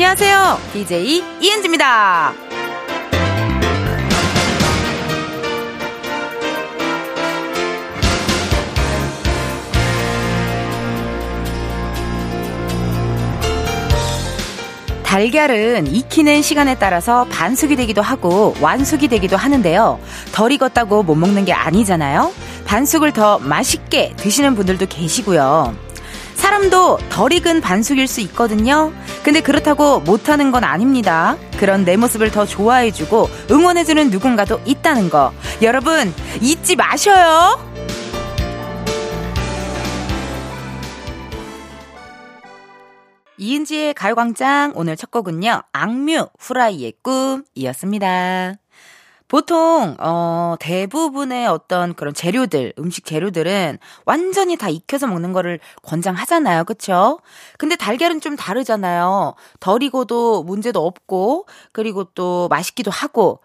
안녕하세요. DJ 이은지입니다. 달걀은 익히는 시간에 따라서 반숙이 되기도 하고 완숙이 되기도 하는데요. 덜 익었다고 못 먹는 게 아니잖아요. 반숙을 더 맛있게 드시는 분들도 계시고요. 사람도 덜 익은 반숙일 수 있거든요. 근데 그렇다고 못하는 건 아닙니다. 그런 내 모습을 더 좋아해주고 응원해주는 누군가도 있다는 거. 여러분, 잊지 마셔요! 이은지의 가요광장 오늘 첫 곡은요. 악뮤 후라이의 꿈이었습니다. 보통 어 대부분의 어떤 그런 재료들, 음식 재료들은 완전히 다 익혀서 먹는 거를 권장하잖아요. 그렇죠? 근데 달걀은 좀 다르잖아요. 덜 익어도 문제도 없고 그리고 또 맛있기도 하고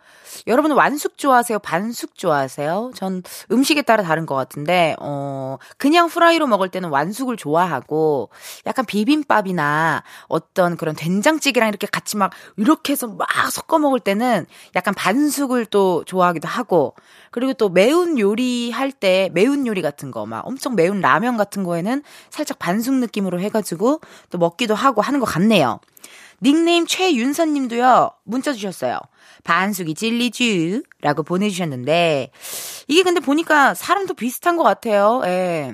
여러분은 완숙 좋아하세요? 반숙 좋아하세요? 전 음식에 따라 다른 것 같은데, 어, 그냥 후라이로 먹을 때는 완숙을 좋아하고, 약간 비빔밥이나 어떤 그런 된장찌개랑 이렇게 같이 막, 이렇게 해서 막 섞어 먹을 때는 약간 반숙을 또 좋아하기도 하고, 그리고 또 매운 요리 할 때 매운 요리 같은 거, 막 엄청 매운 라면 같은 거에는 살짝 반숙 느낌으로 해가지고 또 먹기도 하고 하는 것 같네요. 닉네임 최윤선 님도요, 문자 주셨어요. 반숙이 찔리쥬 라고 보내주셨는데 이게 근데 보니까 사람도 비슷한 것 같아요. 예.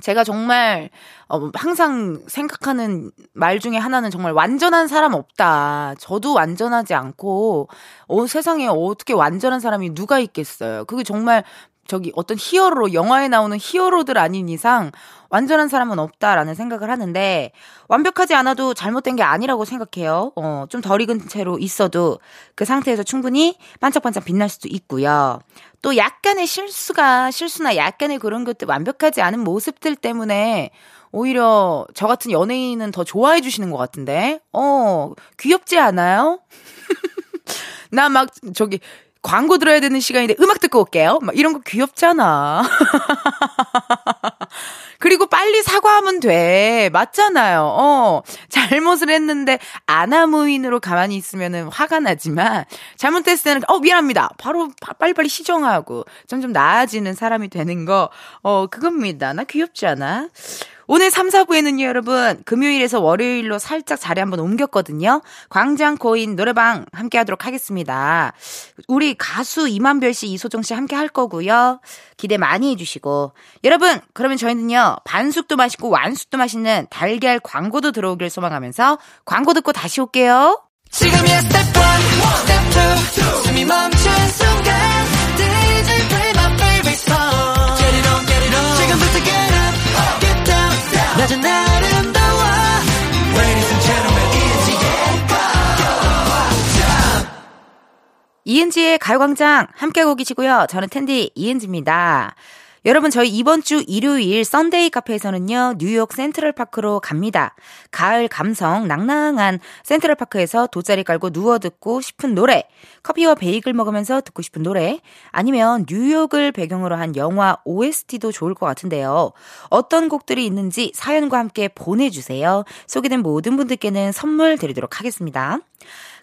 제가 정말 어, 항상 생각하는 말 중에 하나는 정말 완전한 사람 없다. 저도 완전하지 않고 어, 세상에 어떻게 완전한 사람이 누가 있겠어요. 그게 정말 저기 어떤 히어로 영화에 나오는 히어로들 아닌 이상 완전한 사람은 없다라는 생각을 하는데 완벽하지 않아도 잘못된 게 아니라고 생각해요. 어, 좀 덜 익은 채로 있어도 그 상태에서 충분히 반짝반짝 빛날 수도 있고요. 또 약간의 실수가 실수나 약간의 그런 것들 완벽하지 않은 모습들 때문에 오히려 저 같은 연예인은 더 좋아해 주시는 것 같은데. 어, 귀엽지 않아요? 나 막 저기 광고 들어야 되는 시간인데 음악 듣고 올게요. 막 이런 거 귀엽잖아. 그리고 빨리 사과하면 돼. 맞잖아요. 어. 잘못을 했는데 아나무인으로 가만히 있으면은 화가 나지만 잘못했을 때는 어 미안합니다. 바로 빨리빨리 시정하고 점점 나아지는 사람이 되는 거. 어 그겁니다. 나 귀엽지 않아? 오늘 3, 4부에는요, 여러분, 금요일에서 월요일로 살짝 자리 한번 옮겼거든요. 광장 코인 노래방 함께 하도록 하겠습니다. 우리 가수 임한별 씨, 이소정 씨 함께 할 거고요. 기대 많이 해주시고. 여러분, 그러면 저희는요, 반숙도 맛있고 완숙도 맛있는 달걀 광고도 들어오길 소망하면서 광고 듣고 다시 올게요. 지금이야 스텝 1, 스텝 2, 숨이 멈춘 순간. 지금부터 get 낮은 아름다워 Ladies and gentlemen 이은지의 가요광장 함께 하고 계시고요. 저는 은디 이은지입니다. 여러분 저희 이번 주 일요일 Sunday 카페에서는요. 뉴욕 센트럴파크로 갑니다. 가을 감성 낭낭한 센트럴파크에서 돗자리 깔고 누워 듣고 싶은 노래, 커피와 베이글 먹으면서 듣고 싶은 노래, 아니면 뉴욕을 배경으로 한 영화 OST도 좋을 것 같은데요. 어떤 곡들이 있는지 사연과 함께 보내주세요. 소개된 모든 분들께는 선물 드리도록 하겠습니다.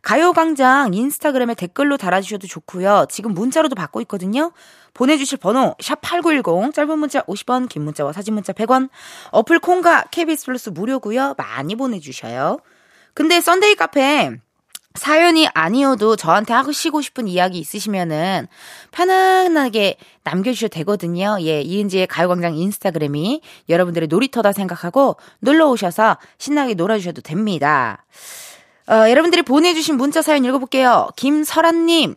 가요광장 인스타그램에 댓글로 달아주셔도 좋고요. 지금 문자로도 받고 있거든요. 보내주실 번호 샵8910 짧은 문자 50원 긴 문자와 사진 문자 100원 어플 콩과 KBS 플러스 무료고요. 많이 보내주셔요. 근데 Sunday 카페 사연이 아니어도 저한테 하시고 싶은 이야기 있으시면은 편안하게 남겨주셔도 되거든요. 예, 이은지의 가요광장 인스타그램이 여러분들의 놀이터다 생각하고 놀러 오셔서 신나게 놀아주셔도 됩니다. 어, 여러분들이 보내주신 문자 사연 읽어볼게요. 김설아님,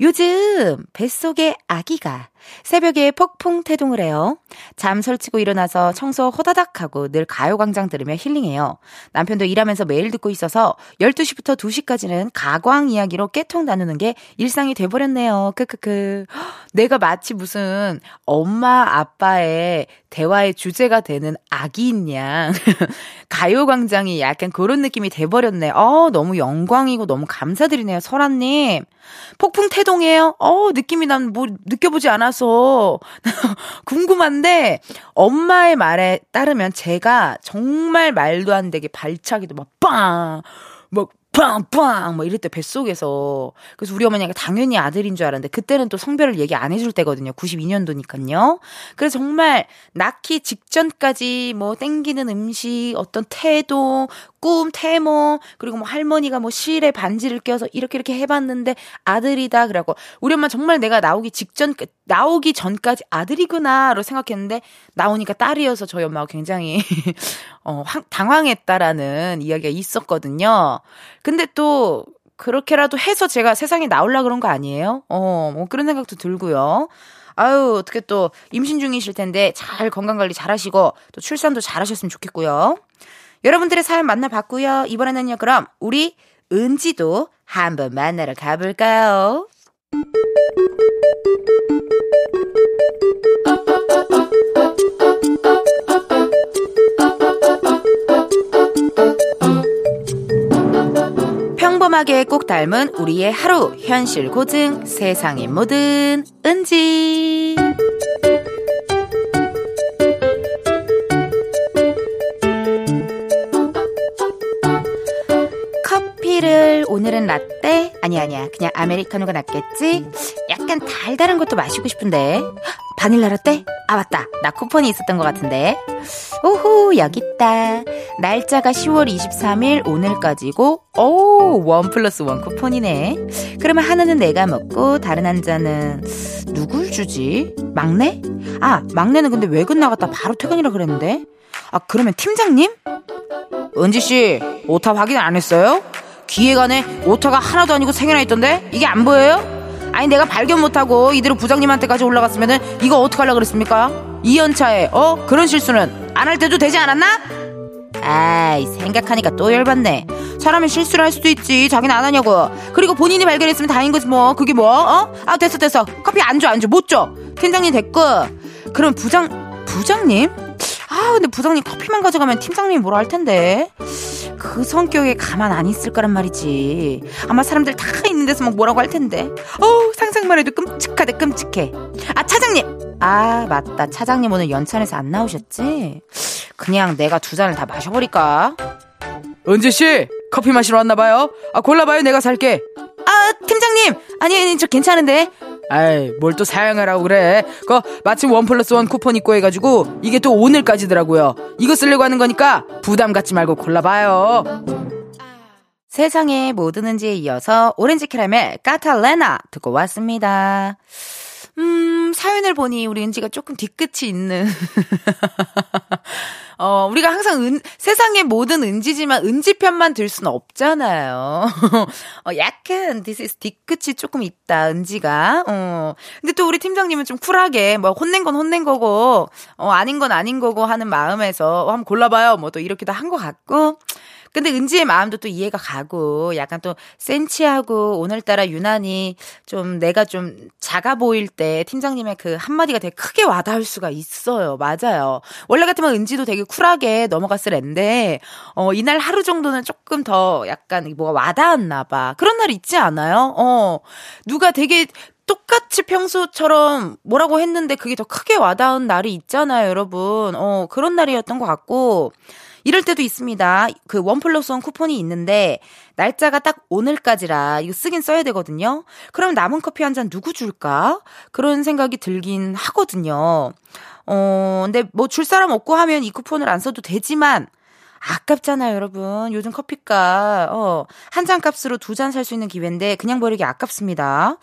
요즘 뱃속에 아기가 새벽에 폭풍 태동을 해요. 잠 설치고 일어나서 청소 호다닥 하고 늘 가요광장 들으며 힐링해요. 남편도 일하면서 매일 듣고 있어서 12시부터 2시까지는 가광 이야기로 깨통 나누는 게 일상이 돼버렸네요. 크크크. 내가 마치 무슨 엄마 아빠의 대화의 주제가 되는 아기인 양. 가요광장이 약간 그런 느낌이 돼버렸네. 어, 너무 영광이고 너무 감사드리네요. 설아님. 폭풍 태동이에요? 어, 느낌이 난 뭐 느껴보지 않았 많아서 궁금한데 엄마의 말에 따르면 제가 정말 말도 안 되게 발차기도 막 빵! 막 빵빵! 뭐 이럴 때 뱃속에서. 그래서 우리 어머니가 당연히 아들인 줄 알았는데 그때는 또 성별을 얘기 안 해줄 때거든요. 92년도니까요. 그래서 정말 낳기 직전까지 뭐 땡기는 음식 어떤 태도 꿈 태모 그리고 뭐 할머니가 뭐 실에 반지를 껴서 이렇게 이렇게 해봤는데 아들이다 그래갖고 우리 엄마 정말 내가 나오기 직전 나오기 전까지 아들이구나로 생각했는데 나오니까 딸이어서 저희 엄마가 굉장히 어 당황했다라는 이야기가 있었거든요. 근데 또 그렇게라도 해서 제가 세상에 나올라 그런 거 아니에요? 어, 뭐 그런 생각도 들고요. 아유, 어떻게 또 임신 중이실 텐데 잘 건강 관리 잘 하시고 또 출산도 잘 하셨으면 좋겠고요. 여러분들의 사연 만나봤고요. 이번에는요, 그럼 우리 은지도 한번 만나러 가볼까요? 평범하게 꼭 닮은 우리의 하루 현실 고증 세상의 모든 은지 커피를 오늘은 라떼? 아니 아니야 그냥 아메리카노가 낫겠지? 약간 달달한 것도 마시고 싶은데 바닐라 라떼? 아 맞다 나 쿠폰이 있었던 것 같은데 오호 여기 있다 날짜가 10월 23일 오늘까지고 오, 원 플러스 원 쿠폰이네. 그러면 하나는 내가 먹고 다른 한 잔은 누굴 주지? 막내? 아, 막내는 근데 외근 나갔다 바로 퇴근이라 그랬는데. 아, 그러면 팀장님? 은지 씨, 오타 확인 안 했어요? 기획안에 오타가 하나도 아니고 세 개나 있던데? 이게 안 보여요? 아니 내가 발견 못하고 이대로 부장님한테까지 올라갔으면은 이거 어떡하려 그랬습니까? 2연차에 어? 그런 실수는 안 할 때도 되지 않았나? 아이, 생각하니까 또 열받네. 사람이 실수를 할 수도 있지. 자기는 안 하냐고. 그리고 본인이 발견했으면 다행인 거지 뭐. 그게 뭐? 어? 아, 됐어, 됐어. 커피 안 줘, 안 줘. 못 줘. 팀장님 됐고. 그럼 부장, 부장님? 아, 근데 부장님 커피만 가져가면 팀장님이 뭐라 할 텐데. 그 성격에 가만 안 있을 거란 말이지. 아마 사람들 다 있는 데서 막 뭐라고 할 텐데. 어우, 상상만 해도 끔찍하대, 끔찍해. 아, 차장님! 아, 맞다. 차장님 오늘 연찬에서 안 나오셨지? 그냥 내가 두 잔을 다 마셔버릴까? 은지씨! 커피 마시러 왔나봐요. 아, 골라봐요. 내가 살게. 아, 팀장님! 아니, 아니, 저 괜찮은데. 아이, 뭘 또 사양하라고 그래. 그, 마침 원 플러스 원 쿠폰 있고 해가지고, 이게 또 오늘까지더라고요. 이거 쓰려고 하는 거니까, 부담 갖지 말고 골라봐요. 세상에 뭐 드는지에 이어서, 오렌지 캐러멜 까탈레나 듣고 왔습니다. 음, 사연을 보니 우리 은지가 조금 뒤끝이 있는. 어, 우리가 항상 은, 세상의 모든 은지지만 은지 편만 들 수는 없잖아요. 어, 약간, this is 뒤끝이 조금 있다, 은지가. 어. 근데 또 우리 팀장님은 좀 쿨하게, 뭐, 혼낸 건 혼낸 거고, 어, 아닌 건 아닌 거고 하는 마음에서, 어, 한번 골라봐요. 뭐 또 이렇게도 한 것 같고. 근데 은지의 마음도 또 이해가 가고 약간 또 센치하고 오늘따라 유난히 좀 내가 좀 작아 보일 때 팀장님의 그 한마디가 되게 크게 와닿을 수가 있어요. 맞아요. 원래 같으면 은지도 되게 쿨하게 넘어갔을 앤데 어 이날 하루 정도는 조금 더 약간 뭐가 와닿았나 봐. 그런 날 있지 않아요? 어 누가 되게 똑같이 평소처럼 뭐라고 했는데 그게 더 크게 와닿은 날이 있잖아요, 여러분. 어, 그런 날이었던 것 같고. 이럴 때도 있습니다. 그 원 플러스 원 쿠폰이 있는데 날짜가 딱 오늘까지라 이거 쓰긴 써야 되거든요. 그럼 남은 커피 한 잔 누구 줄까? 그런 생각이 들긴 하거든요. 어, 근데 뭐 줄 사람 없고 하면 이 쿠폰을 안 써도 되지만 아깝잖아요, 여러분. 요즘 커피값, 어, 한 잔 값으로 두 잔 살 수 있는 기회인데, 그냥 버리기 아깝습니다.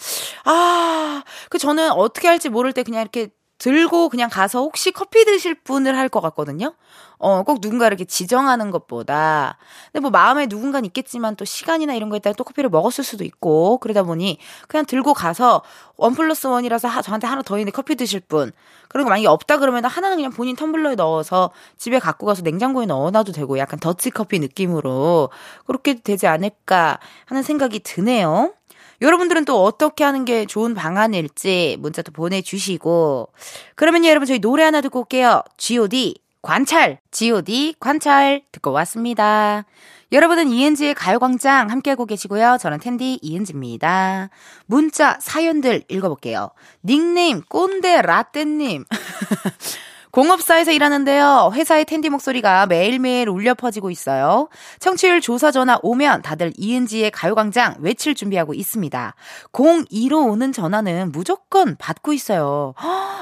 아, 그 저는 어떻게 할지 모를 때 그냥 이렇게 들고 그냥 가서 혹시 커피 드실 분을 할 것 같거든요. 어, 꼭 누군가 이렇게 지정하는 것보다. 근데 뭐 마음에 누군가는 있겠지만 또 시간이나 이런 거에 따라 또 커피를 먹었을 수도 있고, 그러다 보니 그냥 들고 가서 원 플러스 원이라서 하, 저한테 하나 더 있는데 커피 드실 분. 그리고 만약에 없다 그러면 하나는 그냥 본인 텀블러에 넣어서 집에 갖고 가서 냉장고에 넣어놔도 되고 약간 더치 커피 느낌으로 그렇게 되지 않을까 하는 생각이 드네요. 여러분들은 또 어떻게 하는 게 좋은 방안일지 문자 도 보내주시고. 그러면 여러분 저희 노래 하나 듣고 올게요. G.O.D. 관찰, god 관찰 듣고 왔습니다. 여러분은 이은지의 가요광장 함께하고 계시고요. 저는 텐디 이은지입니다. 문자 사연들 읽어볼게요. 닉네임 꼰대 라떼님. 공업사에서 일하는데요. 회사의 텐디 목소리가 매일매일 울려 퍼지고 있어요. 청취율 조사 전화 오면 다들 이은지의 가요광장 외칠 준비하고 있습니다. 02로 오는 전화는 무조건 받고 있어요.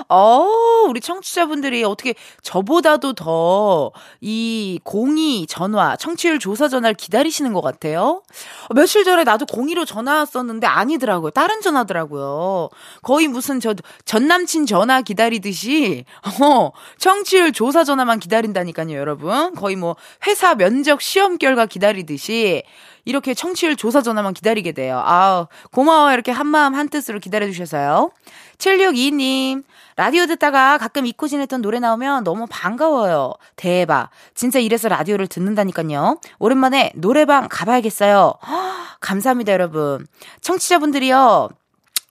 어, 우리 청취자분들이 어떻게 저보다도 더 이 02 전화, 청취율 조사 전화를 기다리시는 것 같아요. 며칠 전에 나도 02로 전화 왔었는데 아니더라고요. 다른 전화더라고요. 거의 무슨 저 전 남친 전화 기다리듯이 어, 청취율 조사 전화만 기다린다니까요, 여러분. 거의 뭐 회사 면접 시험 결과 기다리듯이 이렇게 청취율 조사 전화만 기다리게 돼요. 아우, 고마워요. 이렇게 한마음 한뜻으로 기다려주셔서요. 7622님, 라디오 듣다가 가끔 잊고 지냈던 노래 나오면 너무 반가워요. 대박. 진짜 이래서 라디오를 듣는다니까요. 오랜만에 노래방 가봐야겠어요. 허, 감사합니다, 여러분. 청취자분들이요.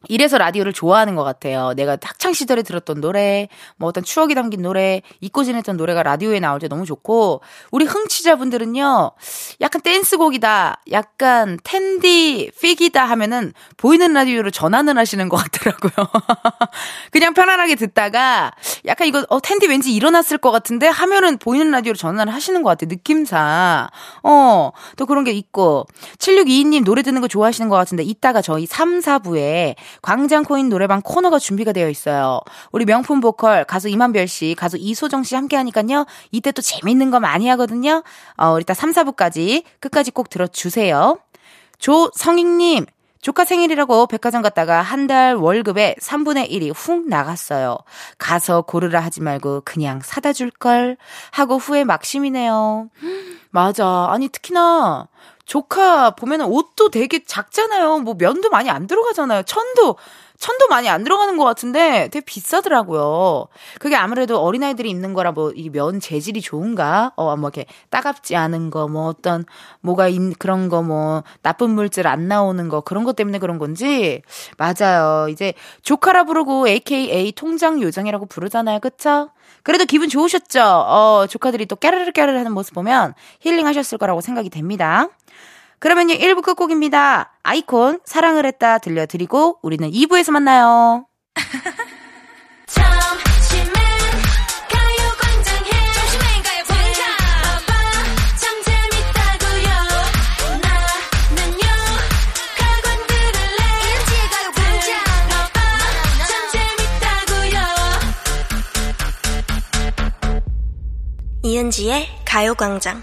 이래서 라디오를 좋아하는 것 같아요. 내가 학창 시절에 들었던 노래, 뭐 어떤 추억이 담긴 노래, 잊고 지냈던 노래가 라디오에 나올 때 너무 좋고, 우리 흥취자분들은요, 약간 댄스곡이다, 약간 텐디, 픽이다 하면은 보이는 라디오로 전환을 하시는 것 같더라고요. 그냥 편안하게 듣다가, 약간 이거, 어, 텐디 왠지 일어났을 것 같은데 하면은 보이는 라디오로 전환을 하시는 것 같아요. 느낌상. 어, 또 그런 게 있고, 7622님 노래 듣는 거 좋아하시는 것 같은데, 이따가 저희 3, 4부에 광장코인 노래방 코너가 준비가 되어 있어요. 우리 명품 보컬 가수 이만별 씨, 가수 이소정 씨 함께 하니까요. 이때 또 재밌는 거 많이 하거든요. 어, 우리 이따 3, 4부까지 끝까지 꼭 들어주세요. 조성익님, 조카 생일이라고 백화점 갔다가 한 달 월급에 3분의 1이 훅 나갔어요. 가서 고르라 하지 말고 그냥 사다 줄걸 하고 후회 막심이네요. 맞아. 아니, 특히나 조카 보면은 옷도 되게 작잖아요. 뭐 면도 많이 안 들어가잖아요. 천도 천도 많이 안 들어가는 것 같은데 되게 비싸더라고요. 그게 아무래도 어린아이들이 입는 거라 뭐 이 면 재질이 좋은가? 어, 뭐 이렇게 따갑지 않은 거, 뭐 어떤 뭐가 인, 그런 거 뭐 나쁜 물질 안 나오는 거 그런 것 때문에 그런 건지 맞아요. 이제 조카라 부르고 AKA 통장 요정이라고 부르잖아요. 그쵸? 그래도 기분 좋으셨죠? 어, 조카들이 또 깨르르 깨르르 하는 모습 보면 힐링 하셨을 거라고 생각이 됩니다. 그러면요, 1부 끝곡입니다. 아이콘, 사랑을 했다 들려드리고, 우리는 2부에서 만나요. 이은지의 가요광장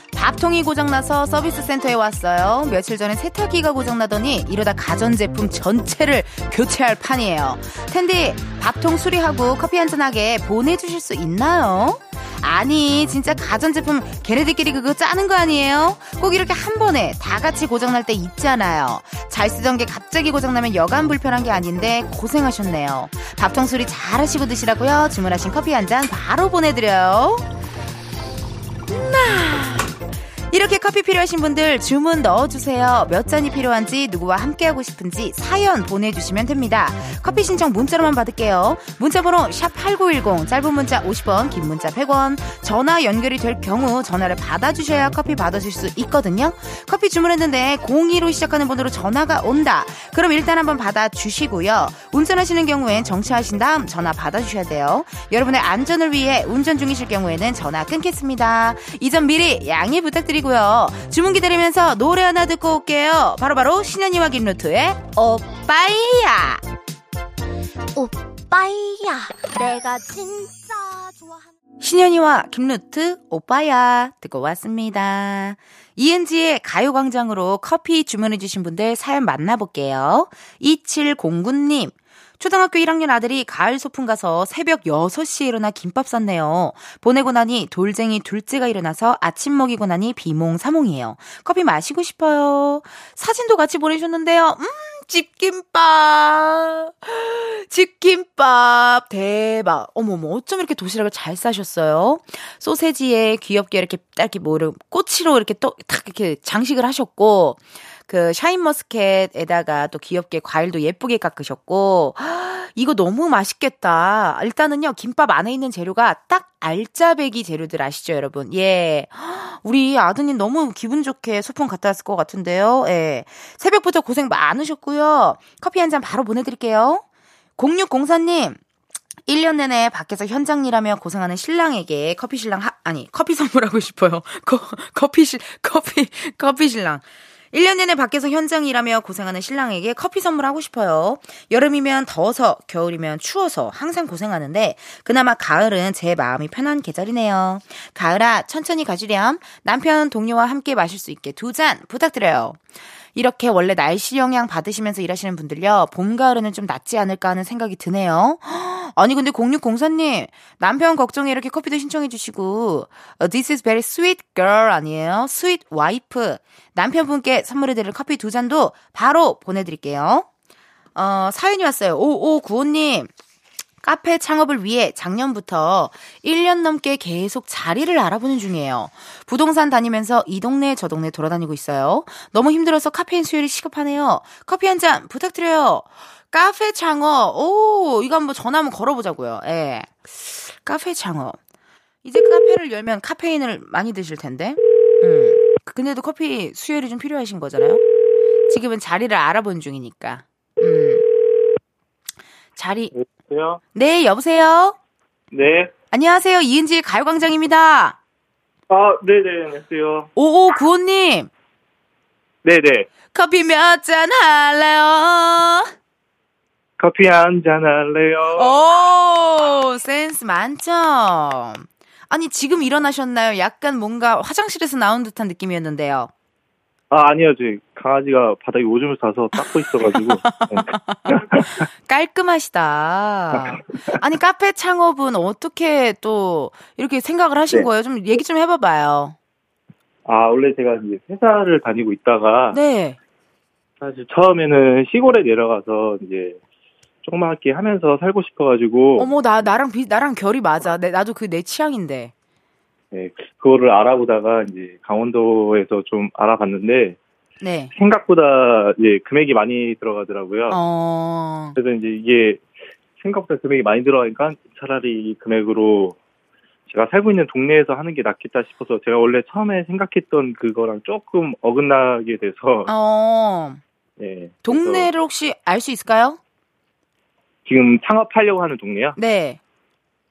밥통이 고장나서 서비스 센터에 왔어요. 며칠 전에 세탁기가 고장나더니 이러다 가전제품 전체를 교체할 판이에요. 텐디, 밥통 수리하고 커피 한잔하게 보내주실 수 있나요? 아니 진짜 가전제품 걔네들끼리 그거 짜는 거 아니에요? 꼭 이렇게 한 번에 다 같이 고장날 때 있잖아요. 잘 쓰던 게 갑자기 고장나면 여간 불편한 게 아닌데 고생하셨네요. 밥통 수리 잘 하시고 드시라고요. 주문하신 커피 한 잔 바로 보내드려요. 나 이렇게 커피 필요하신 분들 주문 넣어주세요. 몇 잔이 필요한지 누구와 함께하고 싶은지 사연 보내주시면 됩니다. 커피 신청 문자로만 받을게요. 문자번호 샵8910 짧은 문자 50원 긴 문자 100원 전화 연결이 될 경우 전화를 받아주셔야 커피 받으실 수 있거든요. 커피 주문했는데 02로 시작하는 번호로 전화가 온다. 그럼 일단 한번 받아주시고요. 운전하시는 경우엔 정차하신 다음 전화 받아주셔야 돼요. 여러분의 안전을 위해 운전 중이실 경우에는 전화 끊겠습니다. 이 점 미리 양해 부탁드립니다. 드리고요. 주문 기다리면서 노래 하나 듣고 올게요. 바로바로 바로 신현이와 김루트의 오빠이야. 오빠이야. 내가 진짜 좋아하는. 신현이와 김루트 오빠야 듣고 왔습니다. 이은지의 가요광장으로 커피 주문해주신 분들 사연 만나볼게요. 2709님. 초등학교 1학년 아들이 가을 소풍 가서 새벽 6시에 일어나 김밥 쌌네요. 보내고 나니 돌쟁이 둘째가 일어나서 아침 먹이고 나니 비몽사몽이에요. 커피 마시고 싶어요. 사진도 같이 보내셨는데요. 음, 집김밥. 집김밥. 대박. 어머머, 어쩜 이렇게 도시락을 잘 싸셨어요? 소세지에 귀엽게 이렇게 딱 이렇게 뭐를 꼬치로 이렇게 또 탁 이렇게 장식을 하셨고, 그 샤인머스켓에다가 또 귀엽게 과일도 예쁘게 깎으셨고 이거 너무 맛있겠다. 일단은요 김밥 안에 있는 재료가 딱 알짜배기 재료들 아시죠 여러분? 예. 우리 아드님 너무 기분 좋게 소풍 갔다 왔을 것 같은데요. 예. 새벽부터 고생 많으셨고요. 커피 한 잔 바로 보내드릴게요. 0604님 1년 내내 밖에서 현장 일하며 고생하는 신랑에게 커피 신랑 하, 아니 커피 선물하고 싶어요. 거, 커피 실 커피 커피 신랑 1년 내내 밖에서 현장 일하며 고생하는 신랑에게 커피 선물하고 싶어요. 여름이면 더워서, 겨울이면 추워서 항상 고생하는데, 그나마 가을은 제 마음이 편한 계절이네요. 가을아, 천천히 가주렴. 남편, 동료와 함께 마실 수 있게 두 잔 부탁드려요. 이렇게 원래 날씨 영향 받으시면서 일하시는 분들요, 봄, 가을에는 좀 낫지 않을까 하는 생각이 드네요. 아니, 근데 0604님, 남편 걱정에 이렇게 커피도 신청해 주시고, 어, This is very sweet girl 아니에요? sweet wife. 남편분께 선물해 드릴 커피 두 잔도 바로 보내드릴게요. 어, 사연이 왔어요. 5595님. 카페 창업을 위해 작년부터 1년 넘게 계속 자리를 알아보는 중이에요. 부동산 다니면서 이 동네 저 동네 돌아다니고 있어요. 너무 힘들어서 카페인 수혈이 시급하네요. 커피 한 잔 부탁드려요. 카페 창업. 오, 이거 한번 전화 한번 걸어보자고요. 예. 카페 창업. 이제 카페를 열면 카페인을 많이 드실 텐데. 음. 근데도 커피 수혈이 좀 필요하신 거잖아요. 지금은 자리를 알아본 중이니까. 음. 자리. 여보세요? 네, 여보세요? 네. 안녕하세요. 이은지의 가요광장입니다. 아, 네네, 안녕하세요. 5595님, 네네. 커피 몇 잔 할래요? 커피 한 잔 할래요? 오, 센스 만점. 아니, 지금 일어나셨나요? 약간 뭔가 화장실에서 나온 듯한 느낌이었는데요. 아, 아니요. 저 강아지가 바닥에 오줌을 싸서 닦고 있어가지고. 깔끔하시다. 아니, 카페 창업은 어떻게 또 이렇게 생각을 하신 네. 거예요? 좀 얘기 좀 해봐봐요. 아, 원래 제가 이제 회사를 다니고 있다가, 네. 사실 처음에는 시골에 내려가서 이제 조그맣게 하면서 살고 싶어가지고, 어머, 나, 나랑 비, 나랑 결이 맞아. 내, 나도 그 내 취향인데. 네, 그거를 알아보다가 이제 강원도에서 좀 알아봤는데, 네. 생각보다 이제 금액이 많이 들어가더라고요. 어, 그래서 이제 이게 생각보다 금액이 많이 들어가니까 차라리 이 금액으로 제가 살고 있는 동네에서 하는 게 낫겠다 싶어서 제가 원래 처음에 생각했던 그거랑 조금 어긋나게 돼서 어. 네, 그래서 동네를 혹시 알 수 있을까요? 지금 창업하려고 하는 동네요 네.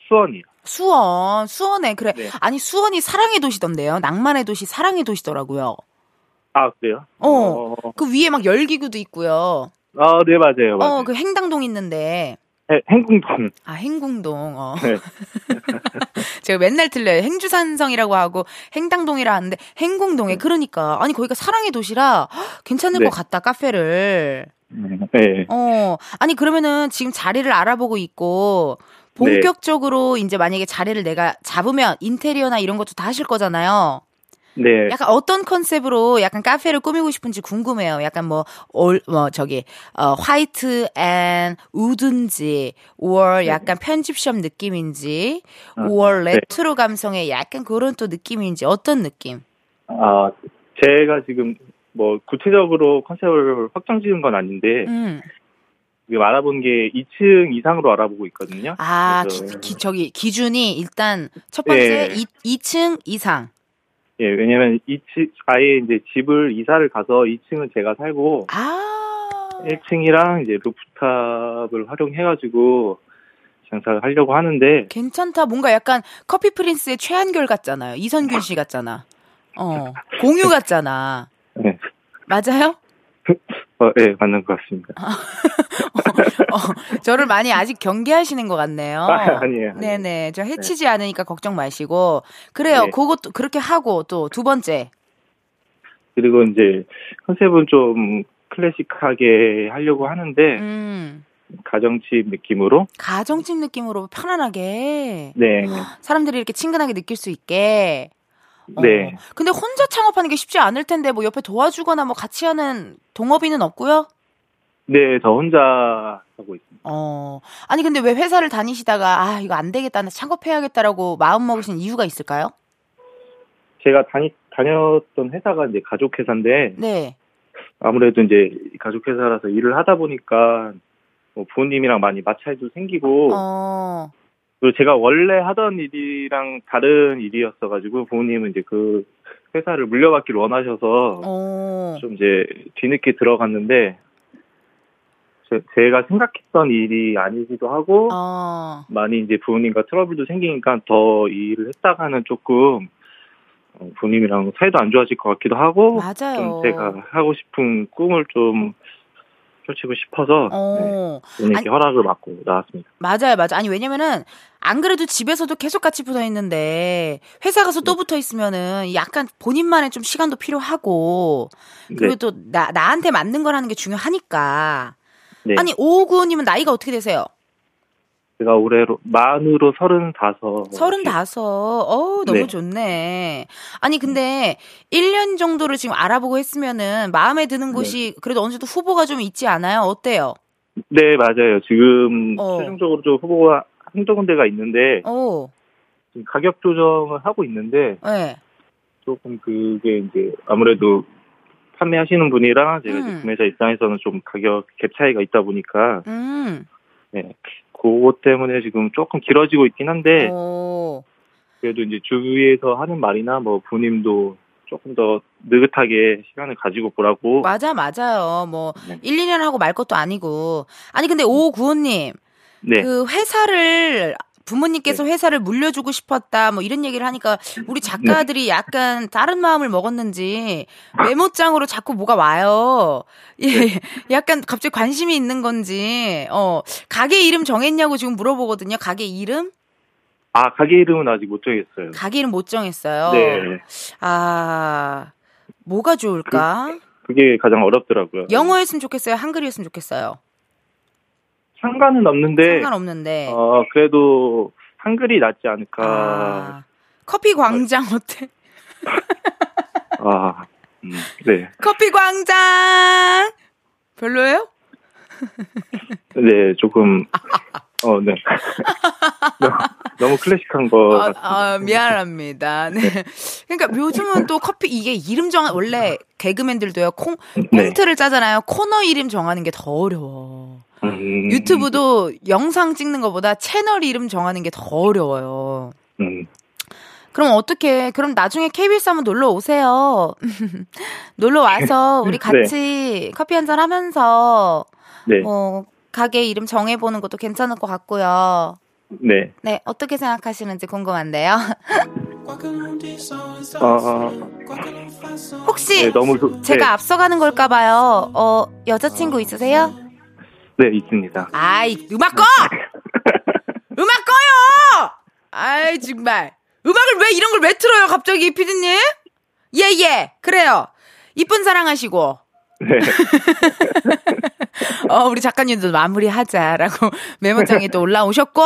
수원이요. 수원, 수원에, 그래. 네. 아니, 수원이 사랑의 도시던데요. 낭만의 도시, 사랑의 도시더라고요. 아 그래요? 어. 그 위에 막 열기구도 있고요. 아, 네 맞아요. 맞아요. 어, 그 행당동 있는데. 해- 행궁동. 아, 행궁동. 어. 네. 제가 맨날 틀려요. 행주산성이라고 하고 행당동이라 하는데 행궁동에 그러니까 아니 거기가 사랑의 도시라 헉, 괜찮을 네. 것 같다 카페를. 음, 네. 어 아니 그러면은 지금 자리를 알아보고 있고 본격적으로 이제 만약에 자리를 내가 잡으면 인테리어나 이런 것도 다 하실 거잖아요. 네. 약간 어떤 컨셉으로 약간 카페를 꾸미고 싶은지 궁금해요. 약간 뭐, all, 뭐, 저기, 어, white and wood인지, 5월 약간 편집샵 느낌인지, 아, 5월 네. 레트로 감성의 약간 그런 또 느낌인지, 어떤 느낌? 아 제가 지금 뭐 구체적으로 컨셉을 확정 지은 건 아닌데 음. 알아본 게 2층 이상으로 알아보고 있거든요. 아, 기, 기- 저기, 기준이 일단 첫 번째 네. 이 2층 이상. 예, 왜냐면 2층 아예 이제 집을 이사를 가서 2층은 제가 살고 아. 1층이랑 이제 루프탑을 활용해 가지고 장사를 하려고 하는데 괜찮다. 뭔가 약간 커피 프린스의 최한결 같잖아요. 이선균 씨 같잖아. 어. 공유 같잖아. 네. 맞아요? 어, 예, 맞는 것 같습니다. 어, 저를 많이 아직 경계하시는 것 같네요. 아, 아니에요, 아니에요. 네네. 저 해치지 않으니까 걱정 마시고. 그래요. 네. 그것도 그렇게 하고 또 두 번째. 그리고 이제 컨셉은 좀 클래식하게 하려고 하는데 음. 가정집 느낌으로. 가정집 느낌으로 편안하게. 네. 사람들이 이렇게 친근하게 느낄 수 있게. 어. 네. 근데 혼자 창업하는 게 쉽지 않을 텐데 뭐 옆에 도와주거나 뭐 같이 하는 동업인은 없고요. 네, 저 혼자 하고 있습니다. 어. 아니 근데 왜 회사를 다니시다가 아 이거 안 되겠다 나 창업해야겠다라고 마음 먹으신 이유가 있을까요? 제가 다니, 다녔던 회사가 이제 가족 회사인데 네. 아무래도 이제 가족 회사라서 일을 하다 보니까 뭐 부모님이랑 많이 마찰도 생기고 어. 그리고 제가 원래 하던 일이랑 다른 일이었어가지고 부모님은 이제 그 회사를 물려받기를 원하셔서 어. 좀 이제 뒤늦게 들어갔는데 제, 제가 생각했던 일이 아니기도 하고 어. 많이 이제 부모님과 트러블도 생기니까 더 이 일을 했다가는 조금 어, 부모님이랑 사이도 안 좋아질 것 같기도 하고 맞아요. 좀 제가 하고 싶은 꿈을 좀 펼치고 싶어서 네, 어. 부모님께 아니- 허락을 받고 나왔습니다. 맞아요, 맞아. 아니 왜냐면은 안 그래도 집에서도 계속 같이 붙어 있는데 회사 가서 네. 또 붙어 있으면은 약간 본인만의 좀 시간도 필요하고 그리고 네. 또나 나한테 맞는 걸 하는 게 중요하니까. 네. 아니 오구님은 나이가 어떻게 되세요? 제가 올해로 만으로 서른다섯. 서른다섯. 어, 너무 네. 좋네. 아니, 근데 1년 정도를 지금 알아보고 했으면은 마음에 드는 네. 곳이 그래도 어느 정도 후보가 좀 있지 않아요? 어때요? 네, 맞아요. 지금 어. 최종적으로 좀 후보가 한두 군데가 있는데 어, 지금 가격 조정을 하고 있는데 예. 조금 그게 이제 아무래도 판매하시는 분이랑 제가 음. 구매자 입장에서는 좀 가격 갭 차이가 있다 보니까 음. 네, 그것 때문에 지금 조금 길어지고 있긴 한데 오. 그래도 이제 주위에서 하는 말이나 뭐 부님도 조금 더 느긋하게 시간을 가지고 보라고 맞아, 맞아요. 뭐, 네. 1, 2년 하고 말 것도 아니고. 아니, 근데 오구호님. 네, 그 회사를, 부모님께서 회사를 물려주고 싶었다, 뭐 이런 얘기를 하니까 우리 작가들이 약간 다른 마음을 먹었는지 메모장으로 자꾸 뭐가 와요. 예, 약간 갑자기 관심이 있는 건지, 어, 가게 이름 정했냐고 지금 물어보거든요. 가게 이름? 아 가게 이름은 아직 못 정했어요. 가게 이름 못 정했어요. 네, 아, 뭐가 좋을까? 그게 가장 어렵더라고요. 영어였으면 좋겠어요? 한글이었으면 좋겠어요? 상관은 없는데 상관없는데. 어 그래도 한글이 낫지 않을까. 아, 커피 광장 어때? 아, 음, 네, 커피 광장! 별로예요? 네 조금 어 네. 너무, 클래식한 거 아. 아, 미안합니다. 네. 그러니까 요즘은 또 커피 이게 이름 정 원래 개그맨들도요 콩 네. 콩트를 짜잖아요. 코너 이름 정하는 게 더 어려워. 음, 유튜브도 영상 찍는 것보다 채널 이름 정하는 게 더 어려워요. 음, 그럼 어떻게? 그럼 나중에 KBS 한번 놀러 오세요. 놀러 와서 우리 같이 커피 한 잔 하면서 네, 뭐 가게 이름 정해 보는 것도 괜찮을 것 같고요. 네. 네, 어떻게 생각하시는지 궁금한데요. 어, 혹시 네, 너무 좋- 제가 네, 앞서가는 걸까 봐요. 어, 여자친구 있으세요? 네 있습니다. 아이, 음악 꺼! 음악 꺼요! 아이, 정말. 음악을 왜 이런 걸 왜 틀어요, 갑자기, 피디님? 예, 예, 그래요. 이쁜 사랑하시고. 네, 어, 우리 작가님도 마무리하자라고 메모장에 또 올라오셨고.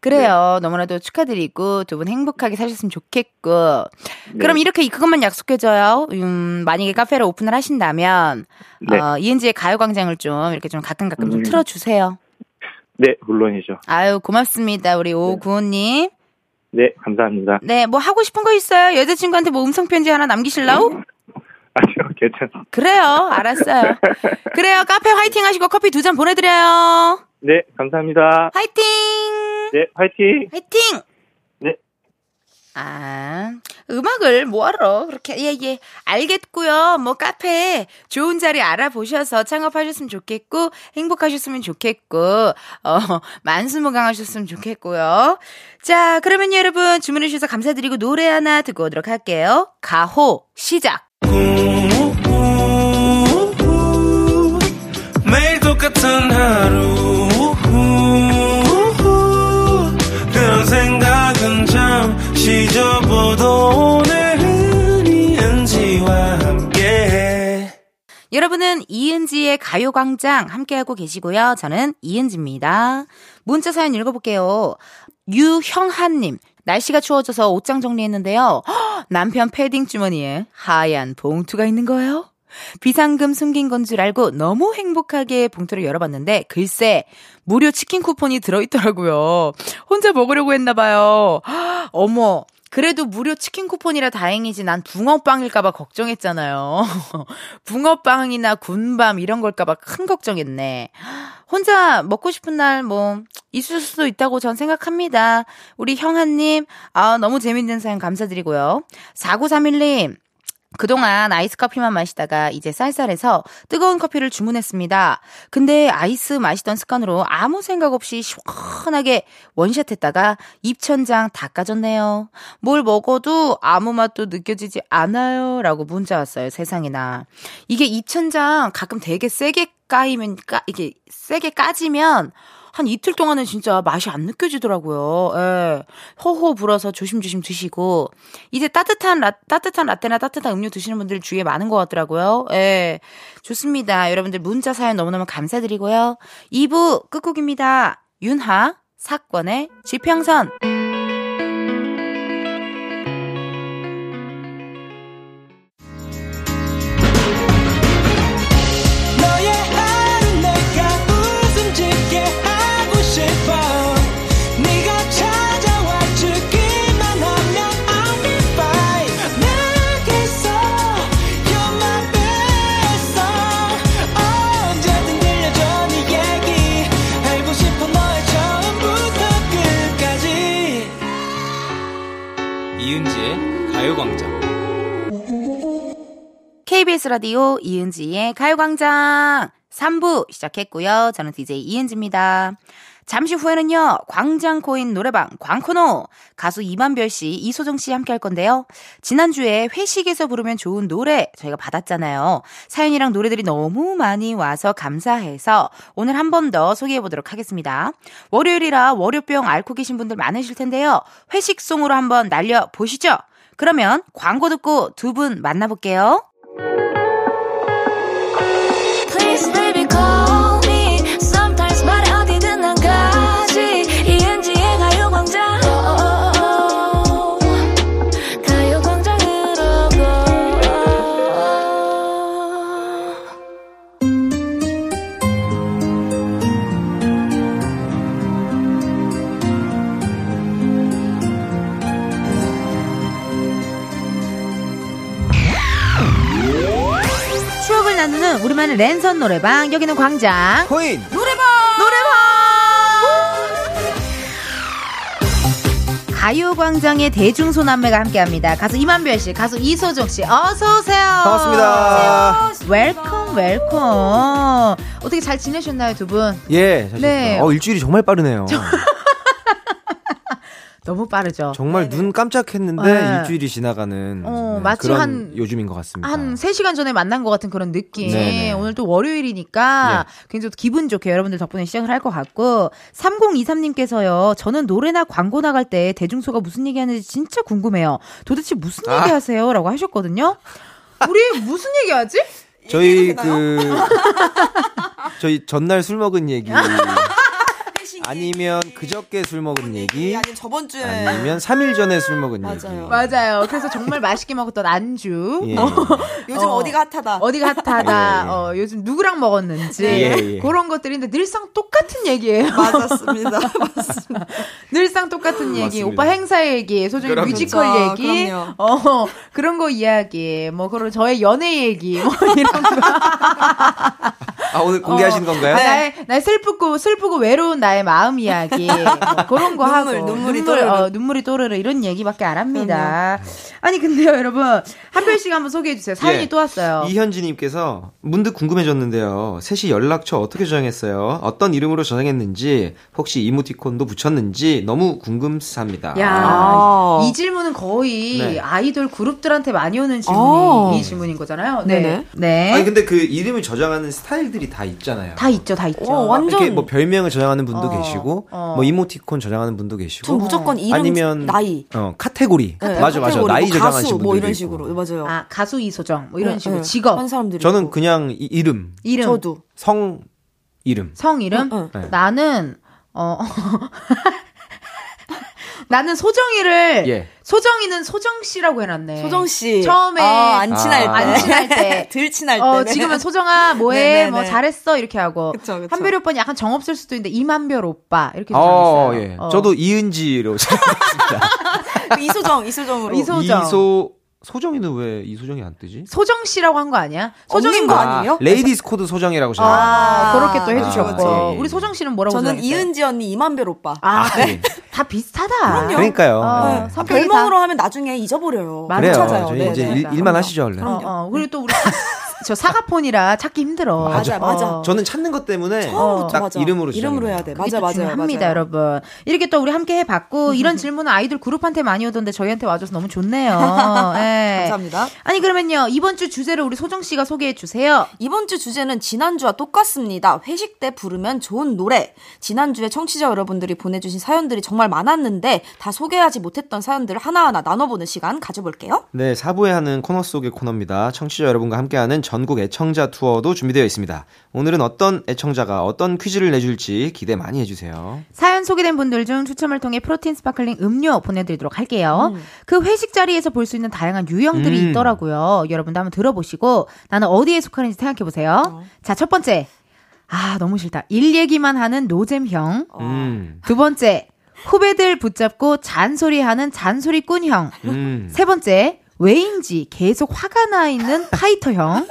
그래요. 너무나도 축하드리고 두 분 행복하게 사셨으면 좋겠고. 네. 그럼 이렇게 그것만 약속해줘요. 음, 만약에 카페를 오픈을 하신다면, 네. 어, 이은지의 가요광장을 좀 이렇게 좀 가끔 가끔 좀 음. 틀어주세요. 네, 물론이죠. 아유, 고맙습니다. 우리 오구호님. 네, 감사합니다. 네, 뭐 하고 싶은 거 있어요? 여자친구한테 뭐 음성편지 하나 남기실라우? 아니요, 괜찮아. 그래요. 알았어요. 그래요. 카페 화이팅 하시고 커피 두 잔 보내드려요. 네, 감사합니다. 화이팅! 네, 화이팅! 화이팅! 네. 아, 음악을 뭐하러 그렇게 예 예 알겠고요. 뭐 카페 좋은 자리 알아보셔서 창업하셨으면 좋겠고 행복하셨으면 좋겠고 어 만수무강하셨으면 좋겠고요. 자, 그러면 여러분 주문해 주셔서 감사드리고 노래 하나 듣고 오도록 할게요. 가호 시작. 매일 똑같은 하루 그런 생각은 잠시 접어도 오늘은 이은지와 함께 여러분은 이은지의 가요광장 함께하고 계시고요. 저는 이은지입니다. 문자 사연 읽어볼게요. 유형한님. 날씨가 추워져서 옷장 정리했는데요. 헉, 남편 패딩 주머니에 하얀 봉투가 있는 거예요. 비상금 숨긴 건 줄 알고 너무 행복하게 봉투를 열어봤는데 글쎄 무료 치킨 쿠폰이 들어있더라고요. 혼자 먹으려고 했나 봐요. 어머 그래도 무료 치킨 쿠폰이라 다행이지 난 붕어빵일까봐 걱정했잖아요. 붕어빵이나 군밤 이런 걸까봐 큰 걱정했네. 혼자 먹고 싶은 날 뭐 있을 수도 있다고 전 생각합니다. 우리 형아님 아 너무 재밌는 사연 감사드리고요. 4931님 그동안 아이스 커피만 마시다가 이제 쌀쌀해서 뜨거운 커피를 주문했습니다. 근데 아이스 마시던 습관으로 아무 생각 없이 시원하게 원샷 했다가 입천장 다 까졌네요. 뭘 먹어도 아무 맛도 느껴지지 않아요. 라고 문자 왔어요. 세상에나. 이게 입천장 가끔 되게 세게 까이면, 까, 이게 세게 까지면 한 이틀 동안은 진짜 맛이 안 느껴지더라고요. 예. 호호 불어서 조심조심 드시고 이제 따뜻한 라, 따뜻한 라떼나 따뜻한 음료 드시는 분들 주위에 많은 것 같더라고요. 예. 좋습니다. 여러분들 문자 사연 너무너무 감사드리고요. 2부 끝곡입니다. 윤하 사건의 지평선. 라디오 이은지의 가요광장 3부 시작했고요. 저는 DJ 이은지입니다. 잠시 후에는요, 광장코인 노래방 광코노 가수 이만별 씨, 이소정 씨 함께 할 건데요. 지난주에 회식에서 부르면 좋은 노래 저희가 받았잖아요. 사연이랑 노래들이 너무 많이 와서 감사해서 오늘 한 번 더 소개해 보도록 하겠습니다. 월요일이라 월요병 앓고 계신 분들 많으실 텐데요. 회식송으로 한번 날려 보시죠. 그러면 광고 듣고 두 분 만나볼게요. Oh. 우리만의 랜선 노래방. 여기는 광장. 코인. 노래방! 가요광장의 대중소남매가 함께합니다. 가수 임한별 씨 가수 이소정 씨 어서 오세요. 반갑습니다. welcome welcome. 어떻게 잘 지내셨나요 두 분? 예, 잘 네. 네. 어, 일주일이 정말 빠르네요. 너무 빠르죠 정말 눈 깜짝했는데 네. 일주일이 지나가는 어, 네, 마치 그런 한- 요즘인 것 같습니다. 한 3시간 전에 만난 것 같은 그런 느낌. 네네. 오늘 또 월요일이니까 굉장히 또 기분 좋게 여러분들 덕분에 시작을 할 것 같고 3023님께서요. 저는 노래나 광고 나갈 때 대중소가 무슨 얘기하는지 진짜 궁금해요. 도대체 무슨 아. 얘기하세요? 라고 하셨거든요. 우리 무슨 얘기하지? 저희 그 저희 전날 술 먹은 얘기 아니면 그저께 술 먹은 얘기 아니면 저번 주에 아니면 3일 전에 술 먹은 맞아요. 얘기. 맞아요. 그래서 정말 맛있게 먹었던 안주. 예. 요즘 어. 어. 디가 핫하다. 어디가 핫하다. 예, 예. 어, 요즘 누구랑 먹었는지. 예, 예. 그런 것들인데 늘상 똑같은 얘기예요. 맞았습니다. 맞습니다. 늘상 똑같은 얘기, 맞습니다. 오빠 행사 얘기, 그럼요. 뮤지컬 그렇죠. 얘기, 그럼요. 어 그런 거 이야기, 뭐 그런 저의 연애 얘기, 뭐 이런 거. 아 오늘 공개하신 어, 건가요? 아, 나의 나의 슬프고 슬프고 외로운 나의 마음 이야기, 뭐 그런 거 눈물, 하고 눈물이 눈물, 또르르. 어, 눈물이 또르르 이런 얘기밖에 안 합니다. 아니 근데요, 여러분 한별 씨가 한번 소개해 주세요. 사연이 예. 또 왔어요. 이현지님께서 문득 궁금해졌는데요. 셋이 연락처 어떻게 저장했어요? 어떤 이름으로 저장했는지, 혹시 이모티콘도 붙였는지 너무 궁금합니다. 야, 아. 이 질문은 거의 네. 아이돌 그룹들한테 많이 오는 질문이 아. 이 질문인 거잖아요. 네. 네네. 네. 아니 근데 그 이름을 저장하는 스타일들이 다 있잖아요. 다 있죠, 다 있죠. 어, 완전- 이렇게 뭐 별명을 저장하는 분도 어, 계시고 어. 뭐 이모티콘 저장하는 분도 계시고 전 무조건 이름, 아니면 나이. 어 카테고리 네, 맞아 맞아 카테고리, 나이 뭐 저장하신 가수 분들도 뭐 이런 있고. 식으로 맞아요. 아, 가수 이소정, 뭐 이런 네, 식으로 네. 직업, 한 사람들이 저는 있고. 그냥 이, 이름 이름, 저도 성 이름 성 이름. 응, 응. 나는 어 나는 소정이를 예. 소정이는 소정 씨라고 해놨네. 소정 씨 처음에 아, 안 친할 때, 아. 안 친할 때. 들 친할 때. 어, 네. 지금은 소정아, 뭐해, 네네네. 뭐 잘했어, 이렇게 하고. 그쵸, 그쵸. 한별이 오빠는 약간 정 없을 수도 있는데, 이만별 오빠, 이렇게 어, 정했어요. 예. 어. 저도 이은지로 생각했습니다. 이소정 이소정으로 이소- 소정. 이소 소정이는 왜 이소정이 안 뜨지? 소정 씨라고 한 거 아니야? 없는 거 아니에요? 레이디스 코드 소정이라고 제가. 아, 아, 그렇게 또 그쵸, 해주셨고. 그쵸. 예, 예. 우리 소정 씨는 뭐라고 저는? 이은지 언니 임한별 오빠. 아, 네. 다 비슷하다. 그럼요. 그러니까요. 어, 네. 아, 성격이 별명으로 하면 나중에 잊어버려요. 맞아요. 그래요. 찾아요. 저희 네, 이제 네. 일. 일만 하시죠 얼른. 어, 어. 그리고 또 우리 저 사과폰이라 찾기 힘들어. 맞아, 맞아. 어. 저는 찾는 것 때문에 처음부터 딱 맞아. 이름으로 이름으로 해야. 돼. 맞아 또 맞아요. 중요합니다, 맞아요. 여러분. 이렇게 또 우리 함께 해봤고 이런 질문은 아이돌 그룹한테 많이 오던데 저희한테 와줘서 너무 좋네요. 예. 감사합니다. 아니 그러면요 이번 주 주제를 우리 소정 씨가 소개해 주세요. 이번 주 주제는 지난주와 똑같습니다. 회식 때 부르면 좋은 노래. 지난주에 청취자 여러분들이 보내주신 사연들이 정말 많았는데 다 소개하지 못했던 사연들을 하나하나 나눠보는 시간 가져볼게요. 네, 4부에 하는 코너 속의 코너입니다. 청취자 여러분과 함께하는 전국 애청자 투어도 준비되어 있습니다. 오늘은 어떤 애청자가 어떤 퀴즈를 내줄지 기대 많이 해주세요. 사연 소개된 분들 중 추첨을 통해 protein sparkling 음료 보내드리도록 할게요. 그 회식 자리에서 볼 수 있는 다양한 유형들이 음. 있더라고요. 여러분도 한번 들어보시고 나는 어디에 속하는지 생각해 보세요. 자, 첫 번째. 아, 너무 싫다. 일 얘기만 하는 노잼형. 음, 두 번째. 후배들 붙잡고 잔소리하는 잔소리꾼형. 음. 세 번째. 왜인지 계속 화가 나 있는 파이터형.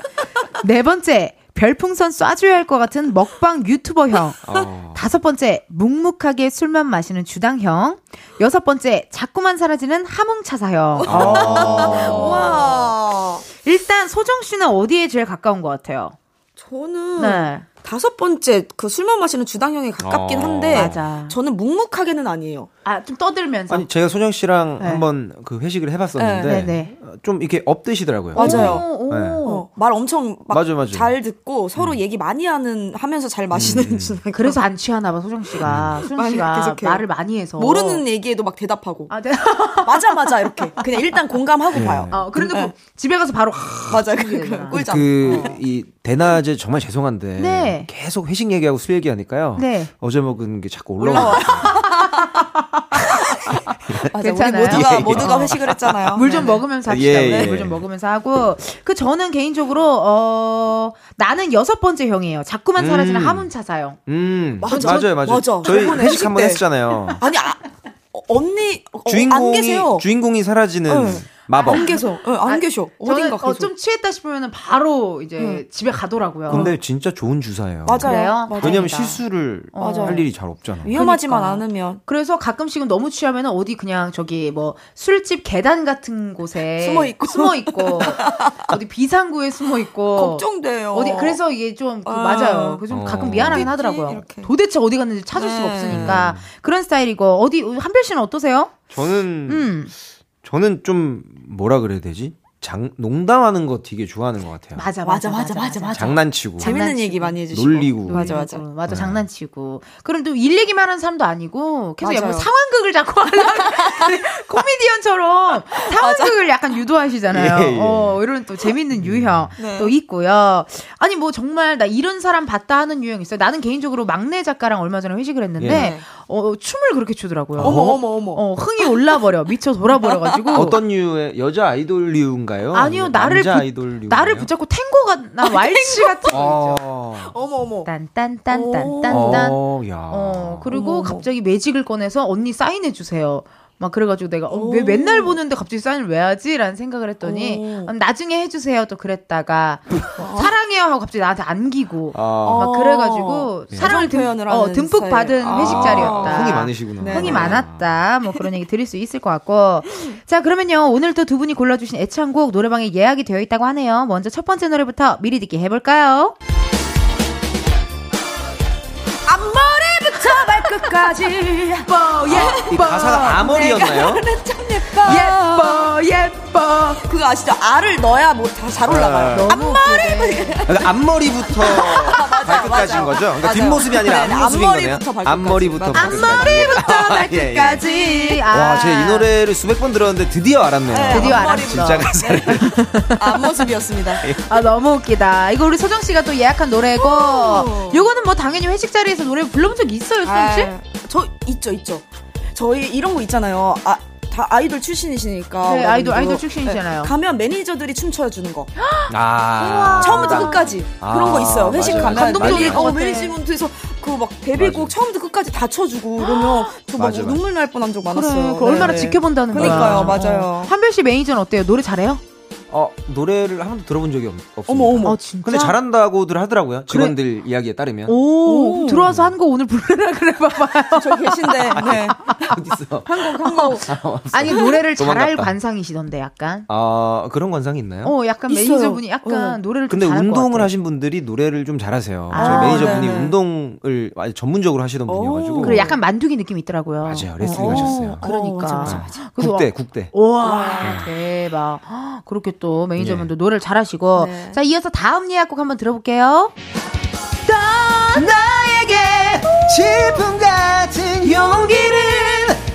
네 번째. 별풍선 쏴줘야 할 것 같은 먹방 유튜버형. 어. 다섯 번째, 묵묵하게 술만 마시는 주당형. 여섯 번째, 자꾸만 사라지는 함흥차사형. 어. 와. 일단 소정 씨는 어디에 제일 가까운 것 같아요? 저는 네. 다섯 번째 그 술만 마시는 주당형에 가깝긴 어. 한데 맞아. 저는 묵묵하게는 아니에요. 아, 좀 떠들면서. 아니 제가 소정 씨랑 네. 한번 그 회식을 해봤었는데 네, 네. 어, 좀 이렇게 업드시더라고요. 맞아요. 오, 오. 네. 어, 말 엄청 막 맞아, 맞아. 잘 듣고 서로 얘기 많이 하는 하면서 잘 마시는 음. 그래서 안 취하나 봐, 소정 씨가. 수정 많이 씨가 계속해요. 말을 많이 해서. 모르는 얘기에도 막 대답하고 아, 네. 맞아 맞아 이렇게 그냥 일단 공감하고 네. 봐요. 어, 그런데 네. 그 집에 가서 바로 맞아 그. 꿀잠. 그 어. 이 대낮에 정말 죄송한데 네. 계속 회식 얘기하고 술 얘기하니까요. 네. 어제 먹은 게 자꾸 올라와. 맞아, 우리 괜찮아요? 모두가 예, 예. 모두가 회식을 했잖아요. 물좀 네네. 먹으면서 합시다. 예, 우리. 예. 물좀 먹으면서 하고. 그 저는 개인적으로 어 나는 여섯 번째 형이에요. 자꾸만 사라지는 음. 하문차사형. 음 맞아. 맞아요 맞아요. 맞아. 저희 회식 한번 때. 했잖아요. 아니 아, 어, 언니 어, 안 주인공이 계세요. 주인공이 사라지는 네. 마법. 안 계셔. 네, 안 아, 계셔. 어딘가 어, 계속. 좀 취했다 싶으면 바로 이제 응. 집에 가더라고요. 근데 진짜 좋은 주사예요. 맞아요. 왜냐면. 실수를 맞아요. 할 일이 잘 없잖아. 위험하지만 그러니까. 않으면 그래서 가끔씩은 너무 취하면 어디 그냥 저기 뭐 술집 계단 같은 곳에 숨어 있고. 숨어 있고 어디 비상구에 숨어 있고 걱정돼요. 어디 그래서 이게 좀그 아. 맞아요. 그좀 어. 가끔 미안하긴? 하더라고요. 이렇게. 도대체 어디 갔는지 찾을 수가 네. 없으니까 그런 스타일이고 어디 한별 씨는 어떠세요? 저는 음 저는 좀 뭐라 그래야 되지? 장 농담하는 거 되게 좋아하는 것 같아요. 맞아 맞아 맞아 맞아 맞아. 장난치고 재밌는. 얘기 많이 해주시고 놀리고. 맞아 맞아. 놀리고, 맞아 네. 장난치고 그럼 또 일 얘기만 하는 사람도 아니고 계속. 약간 상황극을 자꾸 하려고 코미디언처럼 상황극을 약간 유도하시잖아요. 예, 예. 어 이런 또 재밌는 유형 네. 또 있고요. 아니 뭐 정말 나 이런 사람 봤다 하는 유형 있어요. 나는 개인적으로 막내 작가랑 얼마 전에 회식을 했는데 예. 어 춤을 그렇게 추더라고요. 어머 어머 어머. 어 흥이 올라버려 미쳐 돌아버려가지고 어떤 류의 여자 아이돌류인가 요? 아니요 나를 남자 붙- 아이돌류 나를 붙잡고 탱고가 나 왈츠 같은 거 있죠. 어. 어머 어머. 딴딴딴딴딴딴 어, 야. 어, 그리고 어머. 갑자기 매직을 꺼내서 언니 사인해 주세요. 막 그래가지고 내가 어, 왜 오. 맨날 보는데 갑자기 사인을 왜 하지? 라는 생각을 했더니 오. 어, 나중에 해주세요 또 그랬다가 어, 사랑해요 하고 갑자기 나한테 안기고 아, 막 그래가지고 예. 사랑을 듬, 표현을 어, 하는 듬뿍 스타일. 받은 아. 회식 자리였다. 흥이 많으시구나. 네. 흥이 많았다. 뭐 그런 얘기 드릴 수 있을 것 같고. 자, 그러면요. 오늘 또 두 분이 골라주신 애창곡 노래방에 예약이 되어 있다고 하네요. 먼저 첫 번째 노래부터 미리 듣기 해볼까요? 발 끝까지 예뻐 이 가사가 앞머리였나요? 예뻐, 예뻐. 그거 아시죠? 알을 넣어야 뭐가 잘 올라가요. 아. 앞머리. 그러니까 앞머리부터 발끝까지인. 거죠? 그러니까. 뒷모습이 아니라 네, 앞모습인 거네요. 앞머리부터 발끝까지. 앞머리부터. 발끝까지. 앞머리부터 예, 예. 발끝까지. 아. 와, 제가 이 노래를 수백 번 들었는데 드디어 알았네요. 네, 드디어 앞머리부터. 알았어. 진짜 가사를. 앞모습이었습니다. 아 너무 웃기다. 이거 우리 소정 씨가 또 예약한 노래고, 오. 요거는 뭐 당연히 회식 자리에서 노래 불러본 적 있어요, 소정 씨? 아, 저 있죠, 있죠. 저희 이런 거 있잖아요. 아, 다 아이돌 출신이시니까. 네, 여러분들. 아이돌- 아이돌 출신이시잖아요. 네, 가면 매니저들이 춤춰 주는 거. 아. 처음부터 끝까지 아, 그런 거 있어요. 회식 맞아요. 가면 것 어, 같아. 매니지먼트에서 그 막 데뷔곡 맞아. 처음부터 끝까지 다 쳐주고 그러면 저 막. 눈물 날 뻔한 적 그래, 많았어요. 그걸 얼마나 네. 지켜본다는 거야. 그러니까요, 어. 맞아요. 한별 씨 매니저는 어때요? 노래 잘해요? 어, 노래를 한 번도 들어본 적이 없, 없습니다. 어머 어머. 어, 진짜? 근데 잘한다고들 하더라고요. 직원들 이야기에 따르면. 오, 오. 들어와서 한 곡 오늘 부르라 그래 봐봐요. 저 계신데 네. 어딨어? 한곡 한곡 아니 노래를 잘할. 관상이시던데 약간. 아, 그런 관상이 있나요? 어, 약간 있어요. 매니저분이 약간 어. 노래를 좀 근데 운동을 같아. 하신 분들이 노래를 좀 잘하세요. 아, 저희 매니저분이 네네. 운동을 아주 전문적으로 하시던 오. 분이어가지고. 그래 약간 만두귀 느낌 있더라고요. 맞아요. 레슬링 어, 하셨어요. 그러니까. 어, 맞아, 맞아, 맞아. 국대, 국대. 와 대박. 헉, 그렇게 또 매니저분도 노래를 잘하시고. 네. 자 이어서 다음 예약곡 한번 들어볼게요. 넌 나에게 질풍 같은 용기를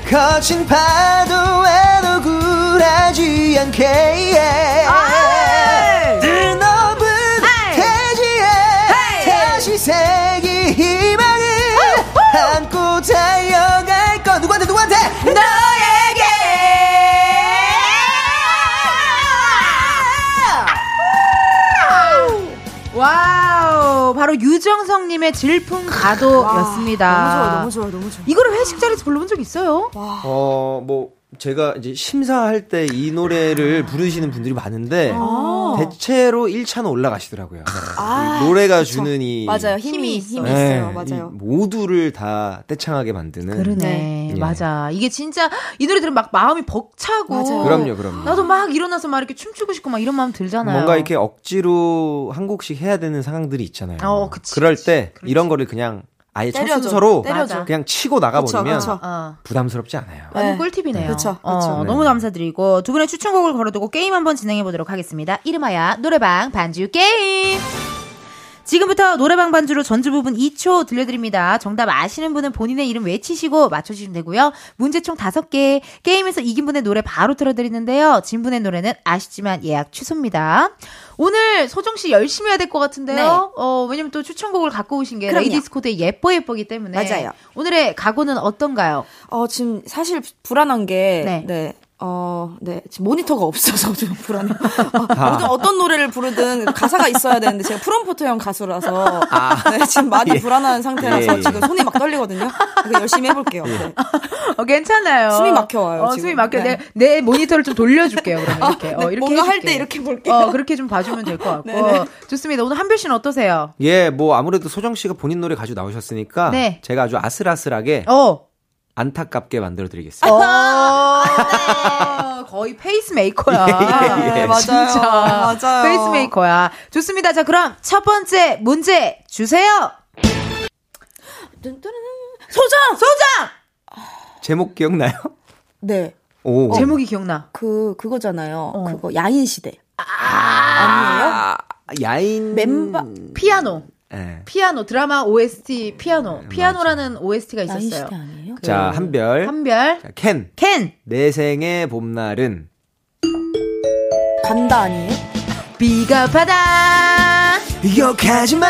거친 파도에도 굴하지 않게 드 바로 유정성님의 질풍 가도였습니다. 너무 좋아요, 너무 좋아요, 너무 좋아요. 이거를 회식 자리에서 불러본 적 있어요? 어, 뭐, 제가 이제 심사할 때 이 노래를 부르시는 분들이 많은데, 아. 대체로 1차는 올라가시더라고요. 아, 이 노래가 그쵸. 주는 이. 맞아요. 힘이 힘이 있어. 힘이 네, 있어요. 맞아요. 이 모두를 다 떼창하게 만드는. 그러네. 네. 예. 맞아. 이게 진짜 이 노래 들으면 막 마음이 벅차고. 맞아요. 그럼요, 그럼요. 나도 막 일어나서 막 이렇게 춤추고 싶고 막 이런 마음 들잖아요. 뭔가 이렇게 억지로 한 곡씩 해야 되는 상황들이 있잖아요. 어, 그치, 럴 그치. 때 그렇지. 이런 거를 그냥 아예 첫 때려줘. 순서로 때려줘. 그냥 치고 나가버리면 그쵸, 그쵸. 어. 부담스럽지 않아요. 완전 네. 꿀팁이네요. 그쵸, 어, 그쵸. 네. 너무 감사드리고 두 분의 추천곡을 걸어두고 게임 한번 진행해 보도록 하겠습니다. 이름하여 노래방 반주 게임. 지금부터 노래방 반주로 전주 부분 2초 들려드립니다. 정답 아시는 분은 본인의 이름 외치시고 맞춰주시면 되고요. 문제 총 5개. 게임에서 이긴 분의 노래 바로 틀어드리는데요. 진 분의 노래는 아쉽지만 예약 취소입니다. 오늘 소정 씨 열심히 해야 될 것 같은데요. 네. 어, 왜냐면 또 추천곡을 갖고 오신 게 그럼요. 레이디스 코드의 예뻐 예뻐기 때문에. 맞아요. 오늘의 각오는 어떤가요? 어, 지금 사실 불안한 게, 네. 네. 어, 네. 지금 모니터가 없어서 좀 불안해요. 어, 모든 어떤 노래를 부르든 가사가 있어야 되는데 제가 프롬포터형 가수라서 네, 지금 많이 예. 불안한 상태라서 예, 예. 지금 손이 막 떨리거든요. 그래서 열심히 해볼게요. 네. 어, 괜찮아요. 숨이 막혀와요, 어, 지금. 숨이 막혀. 네. 내, 내 모니터를 좀 돌려줄게요, 그러면 이렇게. 어, 네, 이렇게 뭔가 할. 때 이렇게 볼게요. 어, 그렇게 좀 봐주면 될 것 같고. 네네. 좋습니다. 오늘 한별 씨는 어떠세요? 예, 뭐 아무래도 소정 씨가 본인 노래 가지고 나오셨으니까 네. 제가 아주 아슬아슬하게 어. 안타깝게 만들어 드리겠습니다. 어, 네. 거의 페이스메이커야. 예, 예, 예. 맞아요. 진짜. 맞아요. 페이스메이커야. 좋습니다. 자, 그럼 첫 번째 문제 주세요. 소정! 소장! 제목 기억나요? 네. 오. 제목이 기억나. 그, 그거잖아요. 어. 그거, 야인시대. 아, 야인 멤버, 피아노. 예. 피아노. 드라마 OST 피아노. 피아노라는 OST가 있었어요. 그 자, 한별. 한별. 자, 켄. 켄. 내 생의 봄날은 간다 아니에요? 비겁하다. 기억하지 마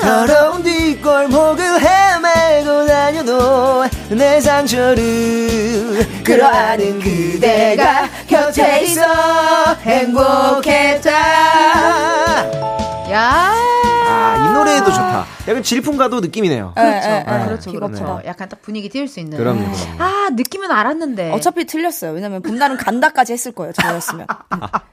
더러운 뒷골목을 헤매고 다녀도 내 상처를 끌어안은 그대가 곁에 있어 행복했다 야. 아 이 노래도 좋다 약간 질풍 가도 느낌이네요 네, 그렇죠. 네, 아, 네. 그렇죠. 그렇죠. 약간 딱 분위기 띄울 수 있는. 그럼요 아, 느낌은 알았는데. 어차피 틀렸어요. 왜냐면 봄날은 간다까지 했을 거예요. 저였으면.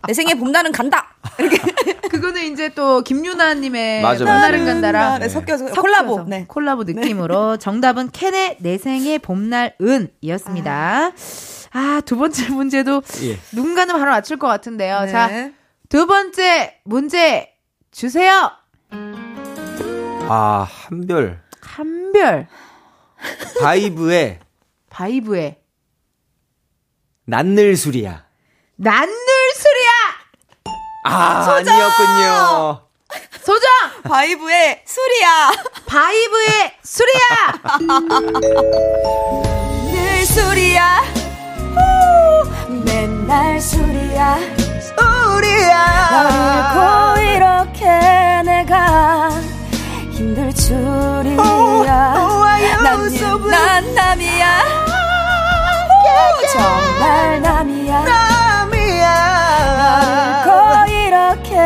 내 생에 봄날은 간다! 이렇게. 그거는 이제 또 김유나 님의 맞아, 봄날은 맞아. 간다랑 네, 섞여서, 섞여서 콜라보. 네. 콜라보 느낌으로 정답은 캔의 내 생의 봄날 은이었습니다. 아, 두 번째 문제도 예. 누군가는 바로 맞출 것 같은데요. 네. 자, 두 번째 문제 주세요. 아 한별 한별 바이브의 바이브의 난 늘 술이야 난 늘 술이야. 아 아니었군요 소정! 바이브의 술이야. 바이브의 술이야! 늘 술이야. 후, 맨날 술이야. 술이야. 너를 잃고 이렇게 내가 힘들 줄이야. Oh, oh so 난, 남이야. Oh, 정말 남이야. 남이야. 고 이렇게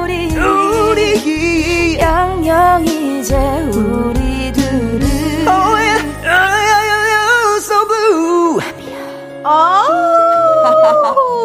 우리 우리 영영 이제 우리 둘을 oh, yeah. oh, yeah. so blue. 남이야. Oh.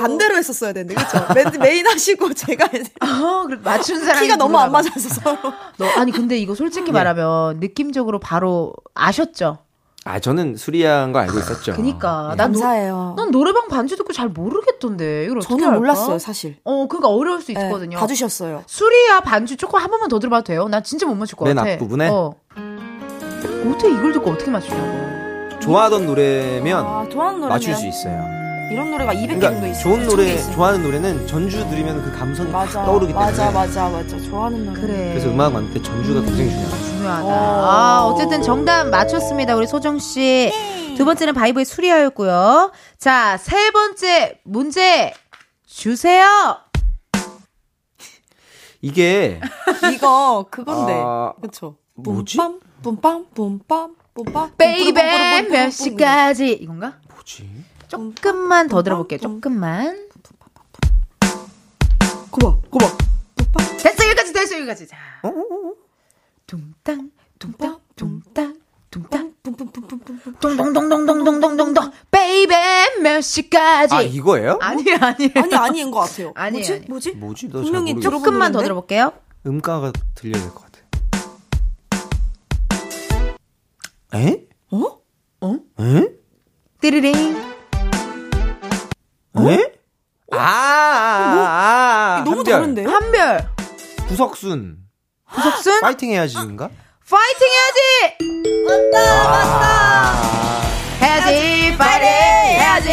반대로 했었어야 되는데 그렇죠? 맨 메인 하시고 제가. 어, 맞춘 사람이 키가 너무 안. 맞아서 서로. 너, 아니, 근데 이거 솔직히 말하면 느낌적으로 바로 아셨죠? 아, 저는 수리한 거 알고 있었죠. 그니까. 예. 난, 노, 감사해요. 난 노래방 반주 듣고 잘 모르겠던데. 이걸 어떻게 저는 할까? 몰랐어요 사실. 어, 그러니까 어려울 수 네, 있거든요. 봐주셨어요. 수리야 반주 조금 한 번만 더 들어봐도 돼요? 나 진짜 못 맞출 것 맨 같아. 앞부분에? 어. 어떻게 이걸 듣고 어떻게 맞추냐고. 좋아하던 노래면 아, 좋아하는 노래 맞출 수 있어요. 이런 노래가 200개 정도 그러니까 있어요. 좋은 1000개 노래, 있어요. 좋아하는 노래는 전주 들으면 그 감성이 확 맞아. 떠오르기 때문에. 맞아, 맞아, 맞아. 좋아하는 노래. 그래. 그래서 음악 만들 때 전주가 굉장히 중요하죠. 중요하다. 어. 아, 어쨌든 정답 맞췄습니다. 우리 소정씨. 두 번째는 바이브의 수리아였고요. 자, 세 번째 문제 주세요. 이게 이거 그건데. 아, 그쵸. 뭐지? 뿜빰, 뿜빰, 뿜빰, 뿜빰. baby 몇 시까지 이건가? 뭐지? 조금만 더 들어볼게요. 조금만. 고마, 고마. 됐어 여기까지 됐어 여기까지. 자. 둥땅 둥땅 둥땅 둥땅 뿜뿜뿜뿜뿜. 동동동동동동동동동 baby 몇 시까지. 아, 이거예요? 아니에요 아니에요. 아니, 아닌 것 같아요. 아니에요, 뭐지? 아니에요. 뭐지? 뭐지? 너잘 분명히 조금만 더? 들어볼게요. 음가가 들려야 될 것 같아. 에? 어? 에? 띠리링. 에? 아, 아, 아, 너무 한별. 다른데요? 한별. 구석순. 구석순? 파이팅 해야지인가? 파이팅 해야지. 해야지 파이팅! 해야지.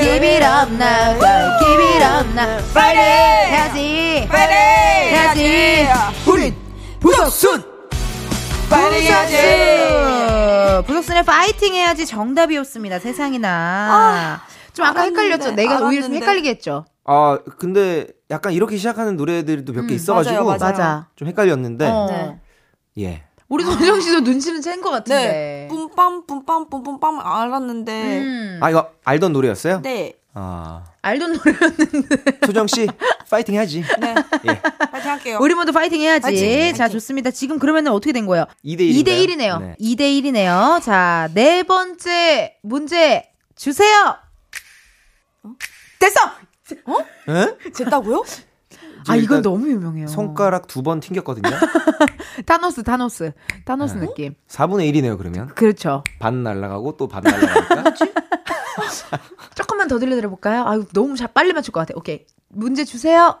Give it up now Give it up now. 파이팅! 해야지. 파이팅! 해야지. 우린 부석순! 파이팅 해야지. 부석순의 파이팅 해야지 정답이었습니다 세상이나 좀 아까 알았는데, 헷갈렸죠 내가 오히려 좀 알았는데. 헷갈리게 했죠 아, 근데 약간 이렇게 시작하는 노래들도 몇개 음, 있어가지고 맞아요, 맞아요. 맞아 좀 헷갈렸는데 어. 네. 예. 우리 소정 씨도 눈치는 챈 것 같은데 네. 뿜빰, 뿜빰, 뿜뿜빰 알았는데. 음. 아 이거 알던 노래였어요? 네. 아 알던 노래였는데 소정 씨 파이팅 해야지. 네. 예. 파이팅 할게요. 우리 모두 파이팅 해야지. 파이팅, 자, 파이팅. 좋습니다. 지금 그러면은 어떻게 된 거예요? 2대 1. 2대 1이네요. 네. 2대 1이네요. 자, 네 번째 문제 주세요. 됐어! 에? 됐다고요? 아, 이건 너무 유명해요. 손가락 두 번 튕겼거든요. 타노스, 타노스. 타노스 네. 느낌. 4분의 1이네요, 그러면. 그렇죠. 반 날라가고 또 반 날라가니까. 조금만 더 들려드려 볼까요? 아유, 너무 잘 빨리 맞출 것 같아. 오케이. 문제 주세요.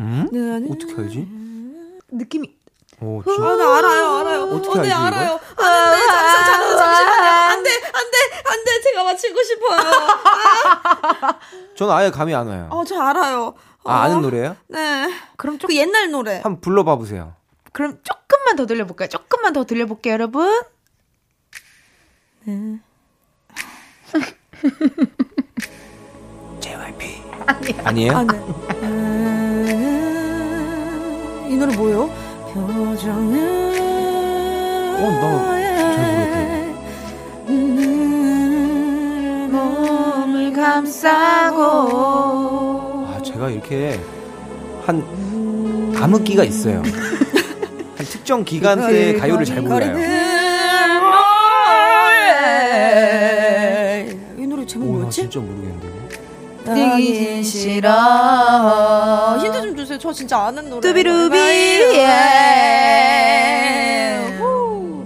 음? 네, 네. 어떻게 알지? 느낌이. 오, 아, 진짜. 나 알아요, 알아요. 어떻게 어, 네, 알지, 이거? 알아요. 아, 네, 잠시, 잠시, 잠시만요. 안 돼, 안 돼, 안 돼. 제가 맞히고 싶어요. 저는 아예 감이 안 와요. 어, 저 알아요. 어, 아, 아는 노래예요? 네. 그럼 좀, 그 옛날 노래. 한번 불러봐 보세요. 그럼 조금만 더 들려볼까요? 조금만 더 들려볼게요, 여러분. JYP. 아니에요? 아, 네. 음, 이 노래 뭐예요? 표정은. 어, 나잘 모르겠다. 음, 몸을 감싸고. 아, 제가 이렇게 한 암흑기가 있어요. 한 특정 기간대 가요를 잘 몰라요. 이 노래 제목 뭐였지? 진짜 모르겠는 데. 뛰긴 싫어. 아, 힌트 좀 주세요. 저 진짜 아는 노래. 뚜비루비. 예. 후.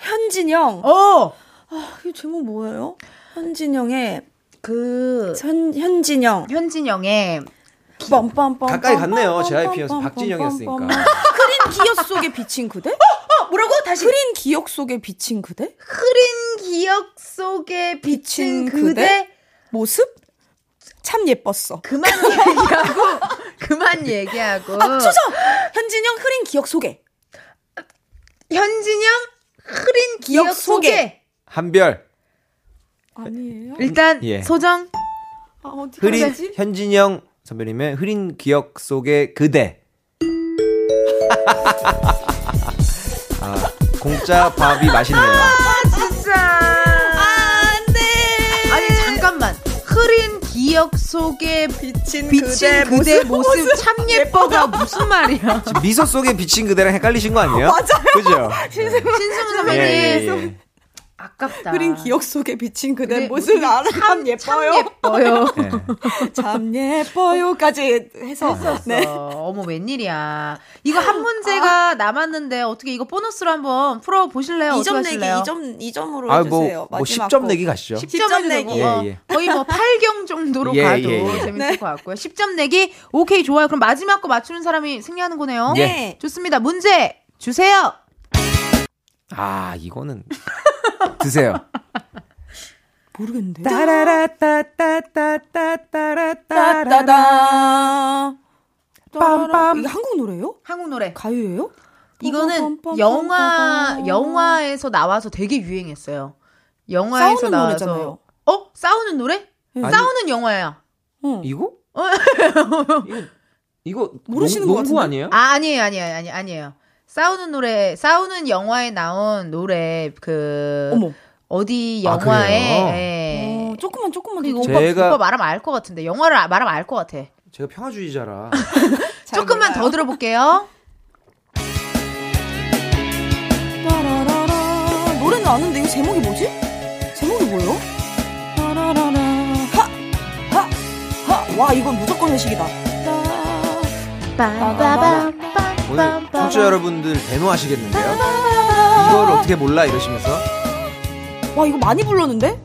현진영. 어! 이 제목 뭐예요? 현진영의 그, 현, 현진영. 현진영의 빰빰빰. 가까이 갔네요. JYP여서 박진영이었으니까. 흐린 기억 속에 비친 그대? 어, 뭐라고? 다시. 흐린 기억 속에 비친 그대? 흐린 기억 속에 비친 비친 그대. 모습? 참 예뻤어. 그만 얘기하고, 그만 얘기하고. 아, 소정! 현진영 흐린 기억 속에. 현진영 흐린 기억, 기억 속에. 속에. 한별. 아니에요? 일단 예. 소정 아, 흐린? 현진영 선배님의 흐린 기억 속의 그대. 아, 공짜 밥이 맛있네요. 진짜. 안돼. 아니 잠깐만. 흐린 기억 속에 비친, 비친 그대, 모습, 참 예뻐가 무슨 말이야? 미소 속에 비친 그대랑 헷갈리신 거 아니에요? 맞아요. 그죠? 신승우 선배님. 예, 예, 예. 아깝다. 흐린 기억 속에 비친 그대 모습 모습이 나는 참, 참 예뻐요. 예뻐요. 예. 참 예뻐요까지 해서 했었어. 네. 어머 웬일이야. 이거 한 문제가 남았는데 어떻게 이거 보너스로 한번 풀어 보실래요? 어떻게 2점 내기 하실래요? 2점 2점으로 아, 해 뭐, 주세요. 뭐 10점 내기 가시죠. 10점 내기. 내기. 예, 예. 거의 뭐 8경 정도로 예, 가도 예, 예. 재밌을 것 같고요. 10점 내기. 오케이, 좋아요. 그럼 마지막 거 맞추는 사람이 승리하는 거네요. 네. 좋습니다. 문제 주세요. 아, 이거는 드세요. 모르겠는데. 따라따따따따따라따라. 따따다. 빰빰. 이게 한국 노래예요? 한국 노래. 가요예요? 이거는. 영화 영화에서 나와서 되게 유행했어요. 영화에서 싸우는 나와서 노래잖아요. 어? 싸우는 노래? 아니. 싸우는 영화야. 응. 이거? 이거 이거 모르시는 농, 것 농구? 아니에요? 아, 아니에요, 아니에요, 아니, 아니에요. 싸우는 노래, 싸우는 영화에 나온 노래, 그, 어머. 어디 아, 영화에? 예. 어, 조금만 조금만 그 이거 더 오빠, 제가- 오빠 말하면 알 것 같은데. 영화를 아- 말하면 알 것 같아. 제가 평화주의자라. 잘 조금만 몰라요. 더 들어볼게요. 따라라라. 노래는 아는데 이거 제목이 뭐지? 제목이 뭐예요? 따라라라. 하! 하! 하! 와, 이건 무조건 회식이다. 오늘 청취자 여러분들 대노하시겠는데요? 이걸 어떻게 몰라 이러시면서 와, 이거 많이 불렀는데?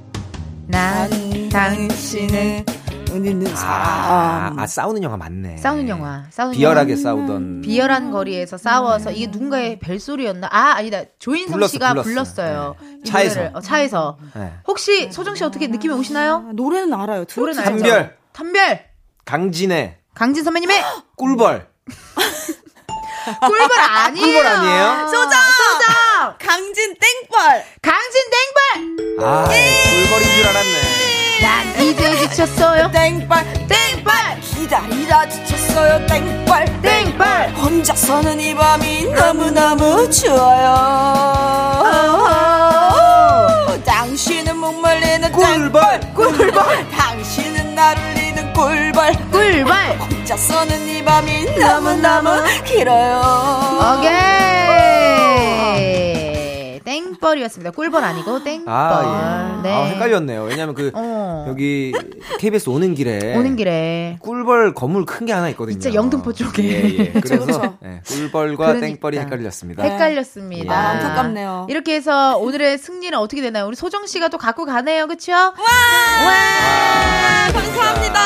난, 당신의 은있는 아, 사람. 아 싸우는 영화 맞네. 싸우는 영화. 싸우는 비열하게 영화. 싸우던 비열한 거리에서 싸워서 이게 누군가의 벨소리였나? 아, 아니다. 조인성 불렀어, 씨가 불렀어요. 불렀어요. 이 차에서. 어, 차에서. 네. 혹시 소정 씨 어떻게 느낌이 오시나요? 아, 노래는 알아요. 노래는 알죠? 한별 탄별. 강진의 강진 선배님의 꿀벌 꿀벌 아니에요. 꿀벌 아니에요? 소정! 소정! 강진 땡벌. 강진 땡벌! 아 꿀벌인 줄 알았네. 난 이제 지쳤어요. 땡벌. 땡벌! 기다리다 지쳤어요. 땡벌. 땡벌! 혼자서는 이 밤이 너무너무 좋아요. 당신은 목말리는 꿀벌 꿀벌. 당신은 나를 꿀벌. 꿀벌! 혼자 서는 이 밤이 너무너무 길어요. 오케이! 땡벌이었습니다. 꿀벌 아니고 땡벌. 아, 예. 네. 아, 헷갈렸네요. 왜냐면 그 어. 여기 KBS 오는 길에 오는 길에. 꿀벌 건물 큰 게 하나 있거든요. 진짜 영등포 쪽에. 예, 예. 그래서. 예, 꿀벌과 그러니까. 땡벌이 헷갈렸습니다. 헷갈렸습니다. 아, 안타깝네요. 이렇게 해서 오늘의 승리는 어떻게 되나요? 우리 소정 씨가 또 갖고 가네요. 그쵸? 와! 감사합니다.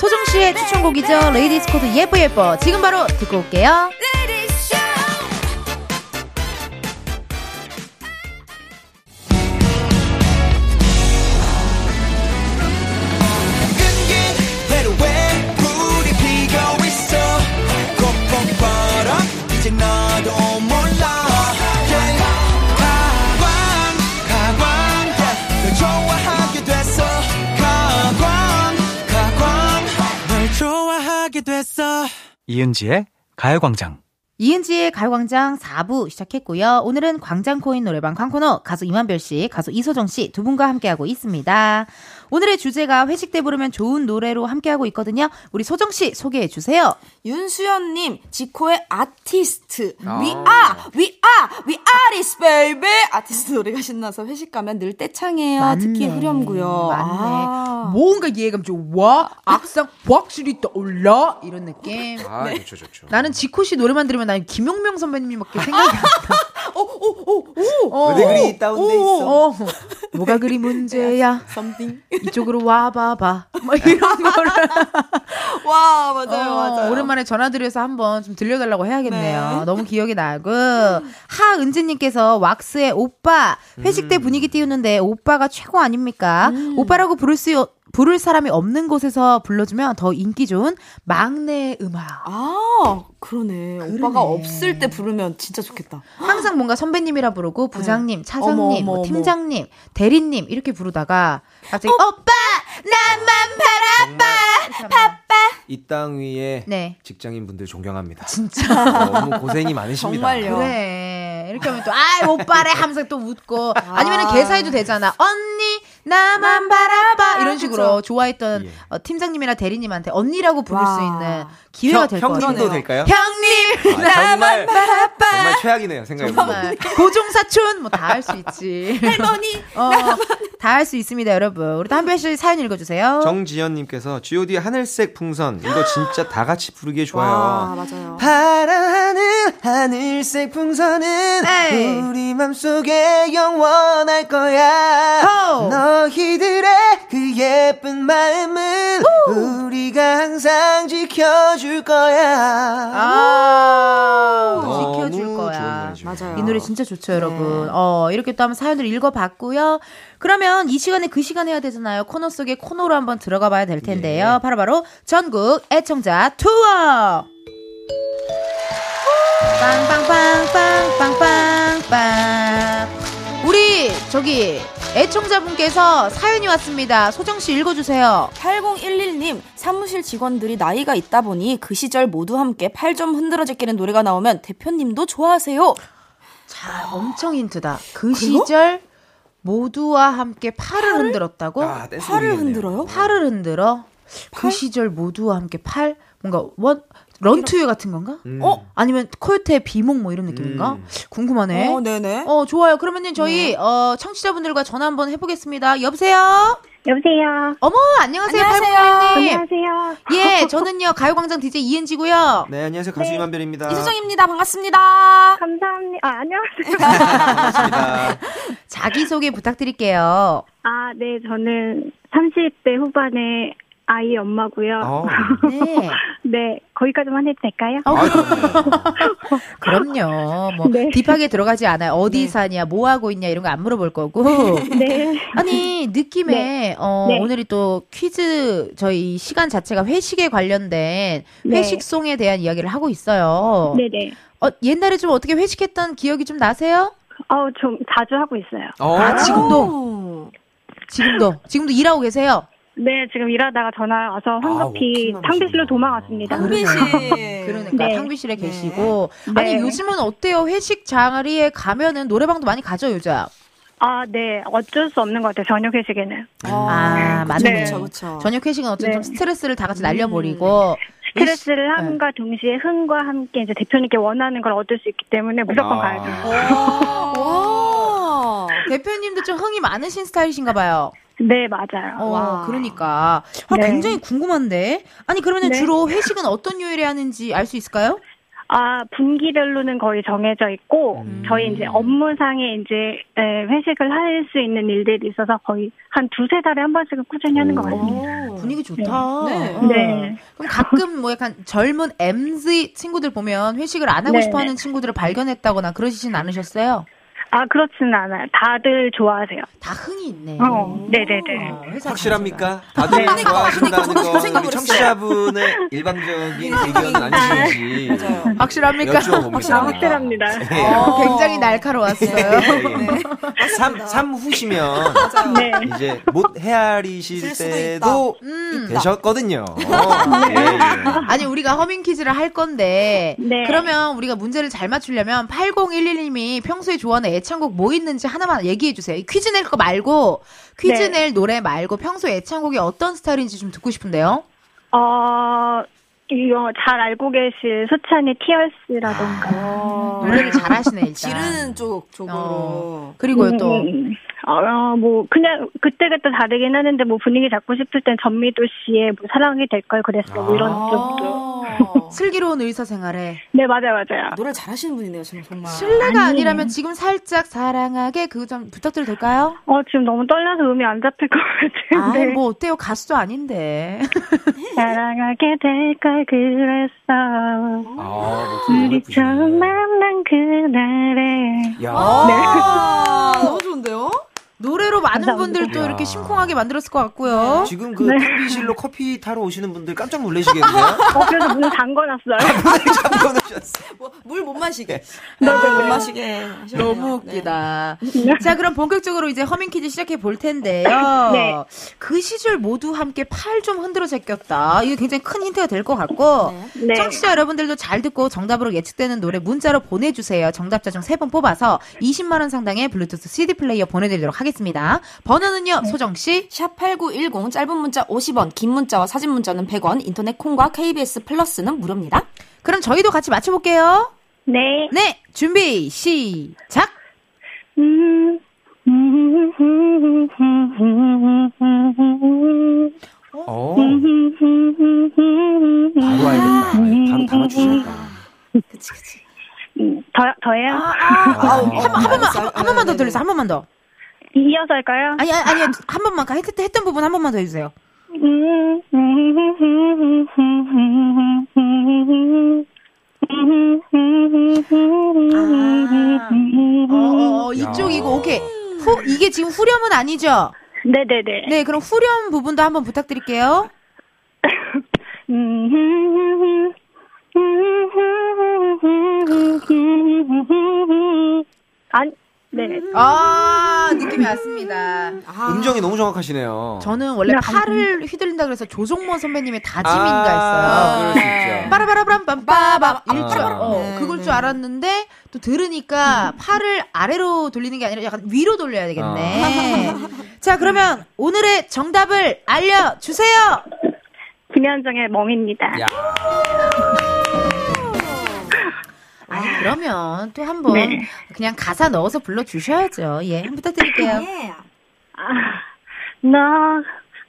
소정 씨의 추천곡이죠. 레이디스 코드 예뻐 예뻐. 지금 바로 듣고 올게요. 이은지의 가요광장. 이은지의 가요광장 4부 시작했고요. 오늘은 광장코인 노래방 광코너 가수 이만별 씨, 가수 이소정 씨 두 분과 함께하고 있습니다. 오늘의 주제가 회식 때 부르면 좋은 노래로 함께하고 있거든요. 우리 소정 씨 소개해 주세요. 윤수연님, 지코의 아티스트. 아. We are, we are, we artist, baby. 아티스트 노래가 신나서 회식 가면 늘 떼창해요. 특히 후렴구요. 맞네. 아. 뭔가 이해감 좋아. 악상 확실히 떠올라. 이런 느낌. 아, 좋죠, 좋죠. 나는 지코 씨 노래만 들으면 난 김용명 선배님밖에 생각이 안 나. 어, 왜 그리 다운돼 있어? 어, 뭐가 그리 문제야? something. 이쪽으로 와봐봐. 막 이런 거를. 와, 맞아요, 어, 맞아요. 오랜만에 전화드려서 한번 좀 들려달라고 해야겠네요. 네. 너무 기억이 나고. 하은지님께서 왁스의 오빠 회식 음. 때 분위기 띄우는데 오빠가 최고 아닙니까? 음. 오빠라고 부를 수 부를 사람이 없는 곳에서 불러주면 더 인기 좋은 막내 음악. 아, 그러네. 그러네. 오빠가 없을 때 부르면 진짜 좋겠다. 항상 뭔가 선배님이라 부르고 부장님, 차장님, 어머, 어머, 뭐 어머. 팀장님, 대리님 이렇게 부르다가 갑자기 오빠 나만 바라봐. 이땅 위에 네. 직장인 분들 존경합니다. 진짜. 너무 고생이 많으십니다. 정말요. 그래. 이렇게 하면 또, 아, 오빠래 하면서 또 웃고. 아니면은 개사해도 되잖아. 언니, 나만 바라봐. 이런 식으로 좋아했던 예. 어, 팀장님이나 대리님한테 언니라고 부를 와. 수 있는 기회가 형, 될것 같아요. 형님도 될까요? 형님! 아, 정말 정말 최악이네요. 생각해보면. 고종사촌! 뭐 다 할 수 있지. 할머니. 어, 다할 수 있습니다, 여러분. 우리 또 한별 씨 사연 읽어주세요. 정지연님께서 G.O.D 하늘색 풍선 이거 진짜 다 같이 부르기에 좋아요. 와, 맞아요. 파란 하늘 하늘색 풍선은 에이. 우리 맘속에 영원할 거야 호. 너희들의 그 예쁜 마음은 우리가 항상 지켜줄 거야 아, 너무 지켜줄 거야. 맞아요. 이 노래 진짜 좋죠, 여러분. 어, 이렇게 또 한번 사연들 읽어봤고요. 그러면 이 시간에 그 시간 해야 되잖아요. 코너 속에 코너로 한번 들어가 봐야 될 텐데요. 바로바로 전국 애청자 투어! 빵빵빵빵빵빵빵. 우리, 저기, 애청자분께서 사연이 왔습니다. 소정씨 읽어주세요. 8011님, 사무실 직원들이 나이가 있다 보니 그 시절 모두 함께 팔 좀 흔들어 제끼는 노래가 나오면 대표님도 좋아하세요. 자, 엄청 힌트다. 그 시절 모두와 함께 팔을 흔들었다고? 아, 팔을. 흔들어요? 팔을 흔들어? 그 시절 모두와 함께 팔? 뭔가 원 런투유 같은 건가? 음. 어? 아니면 코요태 비몽 뭐 이런 느낌인가? 음. 궁금하네. 어, 네네. 어, 좋아요. 그러면은 저희 어, 청취자분들과 전화 한번 해보겠습니다. 여보세요? 여보세요. 어머, 안녕하세요. 안녕하세요. 팔공님. 안녕하세요. 예, 저는요, 가요광장 DJ 이은지고요. 네 안녕하세요 가수 이만별입니다 이수정입니다. 반갑습니다. 감사합니다. 아, 안녕하세요. 반갑습니다 자기 소개 부탁드릴게요. 아, 네, 저는 30대 후반의 아이 엄마고요. 어. 네. 네, 거기까지만 해도 될까요? 어, 아, 그럼요. 뭐 네. 딥하게 들어가지 않아요. 어디 사냐, 뭐 하고 있냐 이런 거 안 물어볼 거고. 네. 아니 느낌에 어, 네. 오늘이 또 퀴즈 저희 시간 자체가 회식에 관련된 네. 회식송에 대한 이야기를 하고 있어요. 네네. 어, 옛날에 좀 어떻게 회식했던 기억이 좀 나세요? 어, 좀 자주 하고 있어요. 어. 아 지금도 오. 지금도 지금도 일하고 계세요. 네, 지금 일하다가 전화 와서 황급히 워킹맘이시구나. 탕비실로 도망왔습니다. 씨. 그러니까 네. 탕비실에 계시고 네. 아니 요즘은 어때요? 회식 자리에 가면은 노래방도 많이 가죠 요즘. 아, 네, 어쩔 수 없는 것 같아요. 저녁 회식에는. 아, 맞네. 네. 그쵸, 그쵸. 저녁 회식은 어쨌든 네. 좀 스트레스를 다 같이 날려버리고 스트레스를 네. 함과 동시에 흥과 함께 이제 대표님께 원하는 걸 얻을 수 있기 때문에 무조건 아. 가야죠. 와. 대표님도 좀 흥이 많으신 스타일이신가 봐요. 네, 맞아요. 어, 와. 그러니까. 아, 네. 굉장히 궁금한데. 아니, 그러면 네. 주로 회식은 어떤 요일에 하는지 알 수 있을까요? 아, 분기별로는 거의 정해져 있고, 음. 저희 이제 업무상에 이제 에, 회식을 할 수 있는 일들이 있어서 거의 한 두세 달에 한 번씩은 꾸준히 하는 것 같습니다. 오. 분위기 좋다. 네. 어. 네. 그럼 가끔 뭐 약간 젊은 MZ 친구들 보면 회식을 안 하고 네, 싶어 네. 하는 친구들을 발견했다거나 그러시진 않으셨어요? 아, 그렇지는 않아요. 다들 좋아하세요. 다 흥이 있네. 어, 네네네. 어, 회사 확실합니까? 다들 네. 좋아하신다는 거 생각을 우리. 청취자분의 일반적인 의견은 아니신지 맞아요. 다녀오셨어요. 확실합니까? 아, 확실합니다. 네. 어, 굉장히 날카로웠어요. 예. 삼, 삼 후시면 네. 이제 못 헤아리실 때도 음. 되셨거든요. 아니 우리가 허밍 퀴즈를 할 건데 네. 그러면 우리가 문제를 잘 맞추려면 8011님이 평소에 좋아하는 애 창곡 뭐 있는지 하나만 얘기해 주세요. 이 퀴즈 낼 거 말고 퀴즈 네. 낼 노래 말고 평소 에 애창곡이 어떤 스타일인지 좀 듣고 싶은데요. 어, 이거 잘 알고 계실 수찬의 티얼스라던가. 어. 노래를 잘하시네 일단. 지르는 쪽, 쪽으로. 어. 그리고요 또 음, 어, 뭐, 그냥, 그때그때 다르긴 하는데, 뭐, 분위기 잡고 싶을 땐 전미도 씨의 뭐, 사랑이 될 걸 그랬어. 뭐, 이런 쪽도. 아. 슬기로운 의사 생활에 네, 맞아요, 맞아요. 노래 잘하시는 분이네요, 정말. 정말. 실례가 아니. 아니라면 지금 살짝 사랑하게 그거 좀 부탁드려도 될까요? 어, 지금 너무 떨려서 음이 안 잡힐 것 아, 같은데. 뭐 어때요? 가수도 아닌데. 사랑하게 될 걸 그랬어. 아, 너무 우리 처음. 만난 그날에. 야. 아, 너무 좋은데요? 노래로 많은 감사합니다. 분들 또 야. 이렇게 심쿵하게 만들었을 것 같고요. 지금 그 네. 탕비실로 커피 타러 오시는 분들 깜짝 놀라시겠네요. 어, 그래서 문을 잠궈놨어요. 잠궈 놓으셨어요. 뭐, 물못 마시게. 네, 물 네. 못 마시게. 하셨네요. 너무 네. 웃기다. 자, 그럼 본격적으로 이제 허밍 퀴즈 시작해 볼 텐데요. 네. 그 시절 모두 함께 팔 좀 흔들어 제꼈다. 이게 굉장히 큰 힌트가 될 것 같고. 네. 청취자 여러분들도 잘 듣고 정답으로 예측되는 노래 문자로 보내주세요. 정답자 중 세 분 뽑아서 20만 원 상당의 블루투스 CD 플레이어 보내드리도록 하겠습니다. 번호는요, 소정씨. 샵8910 짧은 문자 50원, 긴 문자와 사진 문자는 100원, 인터넷 콩과 KBS 플러스는 무료입니다. 그럼 저희도 같이 맞춰볼게요. 네. 네, 준비, 시작! 음. 어. 바로 알겠다. 바로 다 맞추시겠다. 그치, 그치. 음, 더, 더해요? 아, 한, 번- 한 번만, 알았어요. 한, 한 번만 더 네, 들려주세요. 한 번만 더. 이어서 할까요? 아니, 아니, 아니, 한 번만, 가- 했, 했던 부분 한 번만 더 해주세요. 어, 어, 어, 이쪽이고, 오케이. 후, 이게 지금 후렴은 아니죠? 네네네. 네, 그럼 후렴 부분도 한번 부탁드릴게요. 아니, 네. 아, 느낌이 왔습니다. 음정이 너무 정확하시네요. 저는 원래 네, 팔을 휘둘린다 그래서 조성모 선배님의 다짐인가 아, 했어요. 그럴 수 있죠. 빠라바라밤빰빠밤 일줄 아. 어, 네, 그걸 네. 줄 알았는데 또 들으니까 팔을 아래로 돌리는 게 아니라 약간 위로 돌려야 되겠네. 자 그러면 오늘의 정답을 알려주세요. 김현정의 멍입니다. 그러면 또 한번 네. 그냥 가사 넣어서 불러주셔야죠. 예, 한번 부탁드릴게요. 아, 너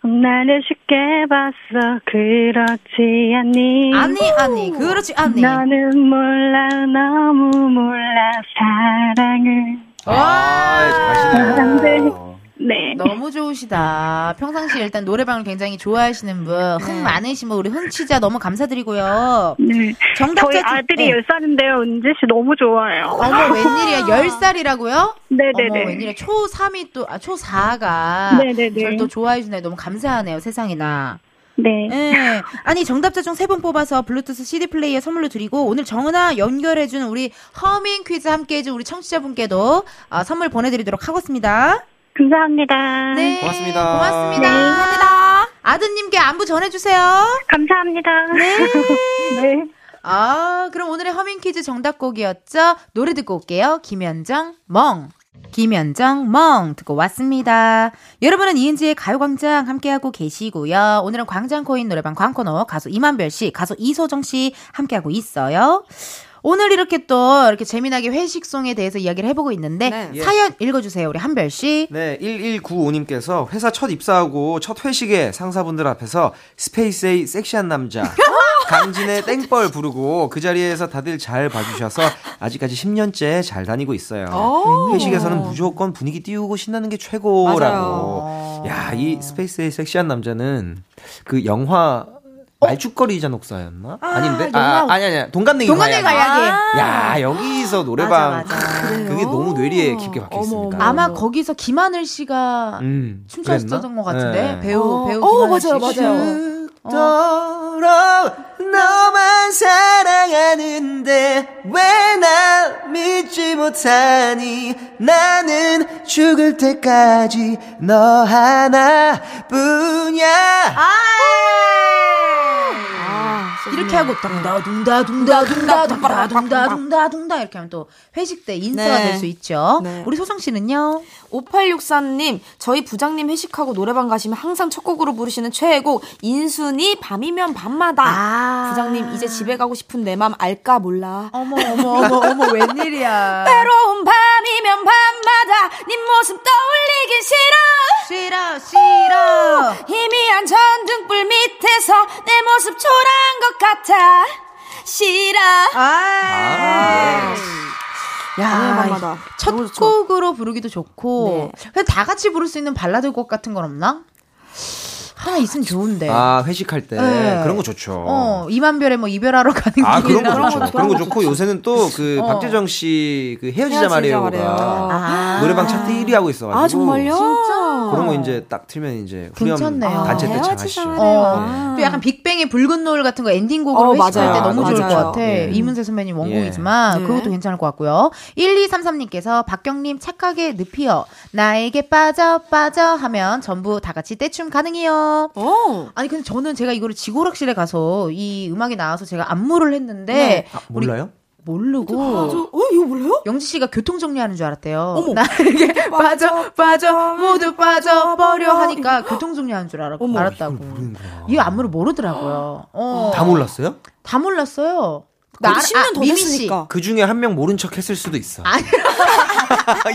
나를 쉽게 봤어 그렇지 않니? 아니 아니 그렇지 아니. 나는 몰라 너무 몰라 사랑을 아, 잘하시네요. 네. 너무 좋으시다. 평상시에 일단 노래방을 굉장히 좋아하시는 분, 흥 많으신 분, 우리 흥취자 너무 감사드리고요. 네. 정답자 저희 중- 아들이 네. 10살인데요. 은지 씨 너무 좋아해요. 어머, 웬일이야. 10살이라고요? 네네네. 어머, 웬일이야. 초3이 또, 아, 초4가. 네네네. 저를 또 좋아해 주네. 너무 감사하네요, 세상에나. 네. 예. 아니, 정답자 중 세 분 뽑아서 블루투스 CD 플레이어 선물로 드리고, 오늘 전화 연결해주는 우리 허밍 퀴즈 함께 해준 우리 청취자분께도 아, 선물 보내드리도록 하겠습니다. 감사합니다. 네. 고맙습니다. 고맙습니다. 네. 감사합니다. 아드님께 안부 전해주세요. 감사합니다. 네. 네. 아, 그럼 오늘의 허밍 퀴즈 정답곡이었죠? 노래 듣고 올게요. 김현정, 멍. 김현정, 멍. 듣고 왔습니다. 여러분은 이은지의 가요광장 함께하고 계시고요. 오늘은 광장코인 노래방 광코너 가수 이만별 씨, 가수 이소정 씨 함께하고 있어요. 오늘 이렇게 또 이렇게 재미나게 회식송에 대해서 이야기를 해보고 있는데 네. 사연 읽어주세요. 우리 한별 씨. 네, 1195님께서 회사 첫 입사하고 첫 회식에 상사분들 앞에서 스페이스의 섹시한 남자 강진의 땡벌 부르고 그 자리에서 다들 잘 봐주셔서 아직까지 10년째 잘 다니고 있어요. 오. 회식에서는 무조건 분위기 띄우고 신나는 게 최고라고. 맞아요. 야, 이 스페이스의 섹시한 남자는 그 영화 말죽거리 잔혹사였나? 아, 닌데 아, 아니 아니. 동갑내기 동갑내기 가야기. 가야기. 야, 여기서 노래방 맞아, 맞아. 그게 너무 뇌리에 깊게 박혀 있으니까. 아마 거기서 김하늘 씨가 음, 춤췄었던? 것 같은데 네. 배우 어. 배우 어, 김하늘 씨. 맞아요, 맞아요. 죽도록 너만 사랑하는데 왜 날 믿지 못하니 나는 죽을 때까지 너 하나뿐이야 아, 이렇게 하고 둥다 둥다 둥다 둥다 둥다 둥다 둥다 둥다 이렇게 하면 또 회식 때 인싸가 네. 될수 있죠. 네. 우리 소정 씨는요? 5864님, 저희 부장님 회식하고 노래방 가시면 항상 첫 곡으로 부르시는 최애곡, 인순이 밤이면 밤마다. 아. 부장님, 이제 집에 가고 싶은 내 맘 알까 몰라. 어머 어머 어머 어머 웬일이야? 외로운 밤 이면 밤마다. 네 모습 떠올리긴 싫어 싫어, 싫어. 희미한 전등불 밑에서 내 모습 초라한 것 같아 싫어 아. 야, 밤마다. 첫. 곡으로 부르기도 좋고. 네. 다 같이 부를 수 있는 발라드 곡 같은 건 없나? 하나 있으면 좋은데. 아 회식할 때 네. 그런 거 좋죠. 어, 이만별에 뭐 이별하러 가는 아 그런. 거 좋죠. 그런 거 그런 거 좋고 요새는 또그 어. 박재정 씨 그 헤어지자 말이에요가 말이에요. 아. 노래방 차트 1위 하고 있어가지고 아 정말요? 진짜? 그런 거 이제 딱 틀면 이제 후렴 괜찮네요. 단체 때참 헤어지자 하시죠. 말이에요. 어. 아. 또 약간 빅뱅의 붉은 노을 같은 거 엔딩곡으로 어, 회식할 때 맞아요. 너무 좋을 맞아요. 것 같아. 예. 이문세 선배님 원곡이지만 예. 그것도 괜찮을 것 같고요. 1233님께서 박경님 착하게 늪이여 나에게 빠져 빠져 하면 전부 다 같이 떼춤 가능해요. 어. 아니 근데 저는 제가 이거를 지고락실에 가서 이 음악이 나와서 제가 안무를 했는데 네. 아, 몰라요? 모르고 어 이거 몰라요? 영지 씨가 교통 정리하는 줄 알았대요. 어머. 나에게 빠져 빠져 모두 빠져 버려 하니까 교통 정리하는 줄 알았, 어머. 알았다고. 이 안무를 모르더라고요. 어. 다 몰랐어요? 다 몰랐어요. 나- 10년 더 미미 씨. 됐으니까. 그 중에 한 명 모른 척 했을 수도 있어.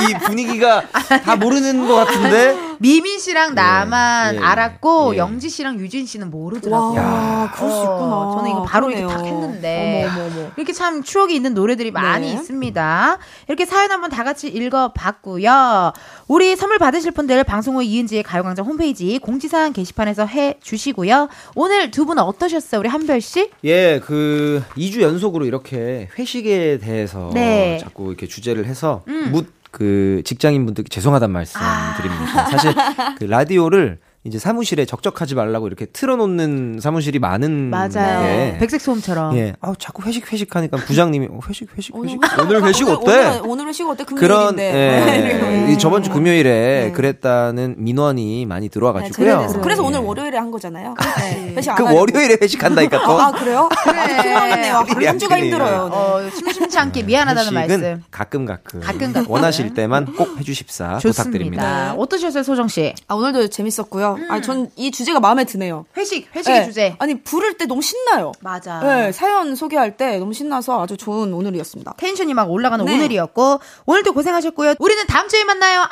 이 분위기가 다 모르는 것 같은데. 미미 씨랑 나만 예, 알았고 예. 영지 씨랑 유진 씨는 모르더라고요. 와, 그럴 수 어, 있구나. 저는 이거 바로 이렇게 그러네요. 탁 했는데. 어머, 어머, 어머. 이렇게 참 추억이 있는 노래들이 많이 네. 있습니다. 이렇게 사연 한번 다 같이 읽어봤고요. 우리 선물 받으실 분들 방송 후 이은지의 가요광장 홈페이지 공지사항 게시판에서 해 주시고요. 오늘 두 분 어떠셨어요? 우리 한별 씨? 예, 그 2주 연속으로 이렇게 회식에 대해서 네. 자꾸 이렇게 주제를 해서 묻그 직장인 분들께 죄송하단 말씀 드립니다. 사실 그 라디오를 이제 사무실에 적적하지 말라고 이렇게 틀어놓는 사무실이 많은 맞아요. 게 백색 소음처럼. 예, 아 자꾸 회식 회식 하니까 부장님이 어, 회식 회식 회식 오늘 회식 어때? 오늘, 오늘 회식 어때? 그런 금요일인데. 예, 이 저번 주 금요일에 네. 그랬다는 민원이 많이 네, 들어와가지고요. 그래서, 그래서 예. 오늘 월요일에 한 거잖아요. 네, 회식 안 그. 월요일에 회식한다니까 또. 아 그래요? 아, 피곤하겠네요. 일이 한 주가 안 힘들어요. 네. 어, 심심치 않게 미안하다는 회식은 말씀. 가끔 가끔, 가끔 가끔. 원하실 때만 꼭 해주십사 좋습니다. 부탁드립니다. 어떠셨어요, 소정 씨? 아 오늘도 재밌었고요. 아 전 이 주제가 마음에 드네요. 회식, 회식의 네. 주제. 아니 부를 때 너무 신나요. 맞아. 네, 사연 소개할 때 너무 신나서 아주 좋은 오늘이었습니다. 텐션이 막 올라가는 네. 오늘이었고 오늘도 고생하셨고요. 우리는 다음 주에 만나요.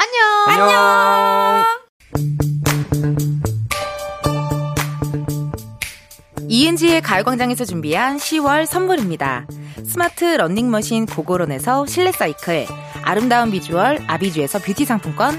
안녕. 안녕. 이은지의 가요광장에서 준비한 10월 선물입니다. 스마트 러닝머신 고고론에서 실내 사이클, 아름다운 비주얼 아비주에서 뷰티 상품권,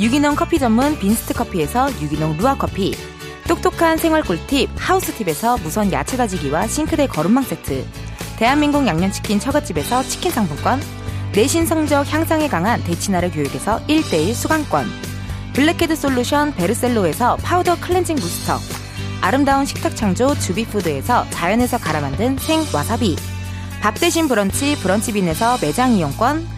유기농 커피 전문 빈스트 커피에서 유기농 루아 커피. 똑똑한 생활 꿀팁 하우스팁에서 무선 야채 다지기와 싱크대 거름망 세트. 대한민국 양념치킨 처갓집에서 치킨 상품권. 내신 성적 향상에 강한 대치나래 교육에서 1대1 수강권. 블랙헤드 솔루션 베르셀로에서 파우더 클렌징 부스터. 아름다운 식탁 창조 주비푸드에서 자연에서 갈아 만든 생 와사비. 밥 대신 브런치 브런치빈에서 매장 이용권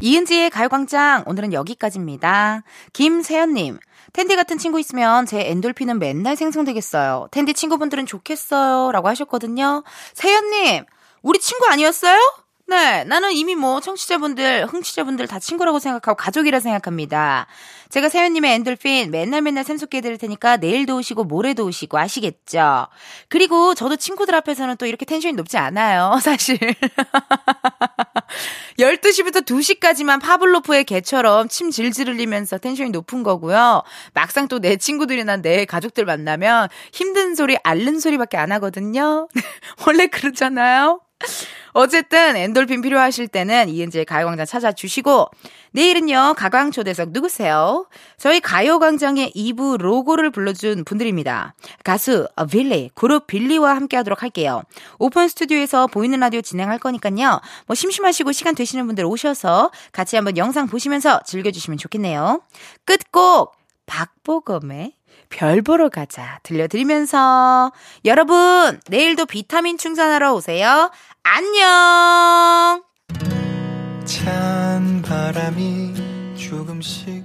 이은지의 가요광장 오늘은 여기까지입니다. 김세연님. 텐디 같은 친구 있으면 제 엔돌핀은 맨날 생성되겠어요. 텐디 친구분들은 좋겠어요. 라고 하셨거든요. 세연님, 우리 친구 아니었어요? 네, 나는 이미 뭐 청취자분들, 흥취자분들 다 친구라고 생각하고 가족이라 생각합니다. 제가 세연님의 엔돌핀 맨날 맨날 샘솟게 해드릴 테니까 내일도 오시고 모레도 오시고 아시겠죠? 그리고 저도 친구들 앞에서는 또 이렇게 텐션이 높지 않아요, 사실. 12시부터 2시까지만 파블로프의 개처럼 침 질질 흘리면서 텐션이 높은 거고요. 막상 또 내 친구들이나 내 가족들 만나면 힘든 소리, 앓는 소리밖에 안 하거든요. 원래 그러잖아요. 어쨌든 엔돌핀 필요하실 때는 이은지의 가요광장 찾아주시고 내일은요 가광초대석 누구세요? 저희 가요광장의 2부 로고를 불러준 분들입니다. 가수 빌리, 그룹 빌리와 함께하도록 할게요. 오픈 스튜디오에서 보이는 라디오 진행할 거니까요. 뭐 심심하시고 시간 되시는 분들 오셔서 같이 한번 영상 보시면서 즐겨주시면 좋겠네요. 끝곡 박보검의 별 보러 가자 들려드리면서 여러분 내일도 비타민 충전하러 오세요. 안녕. 찬 바람이 조금씩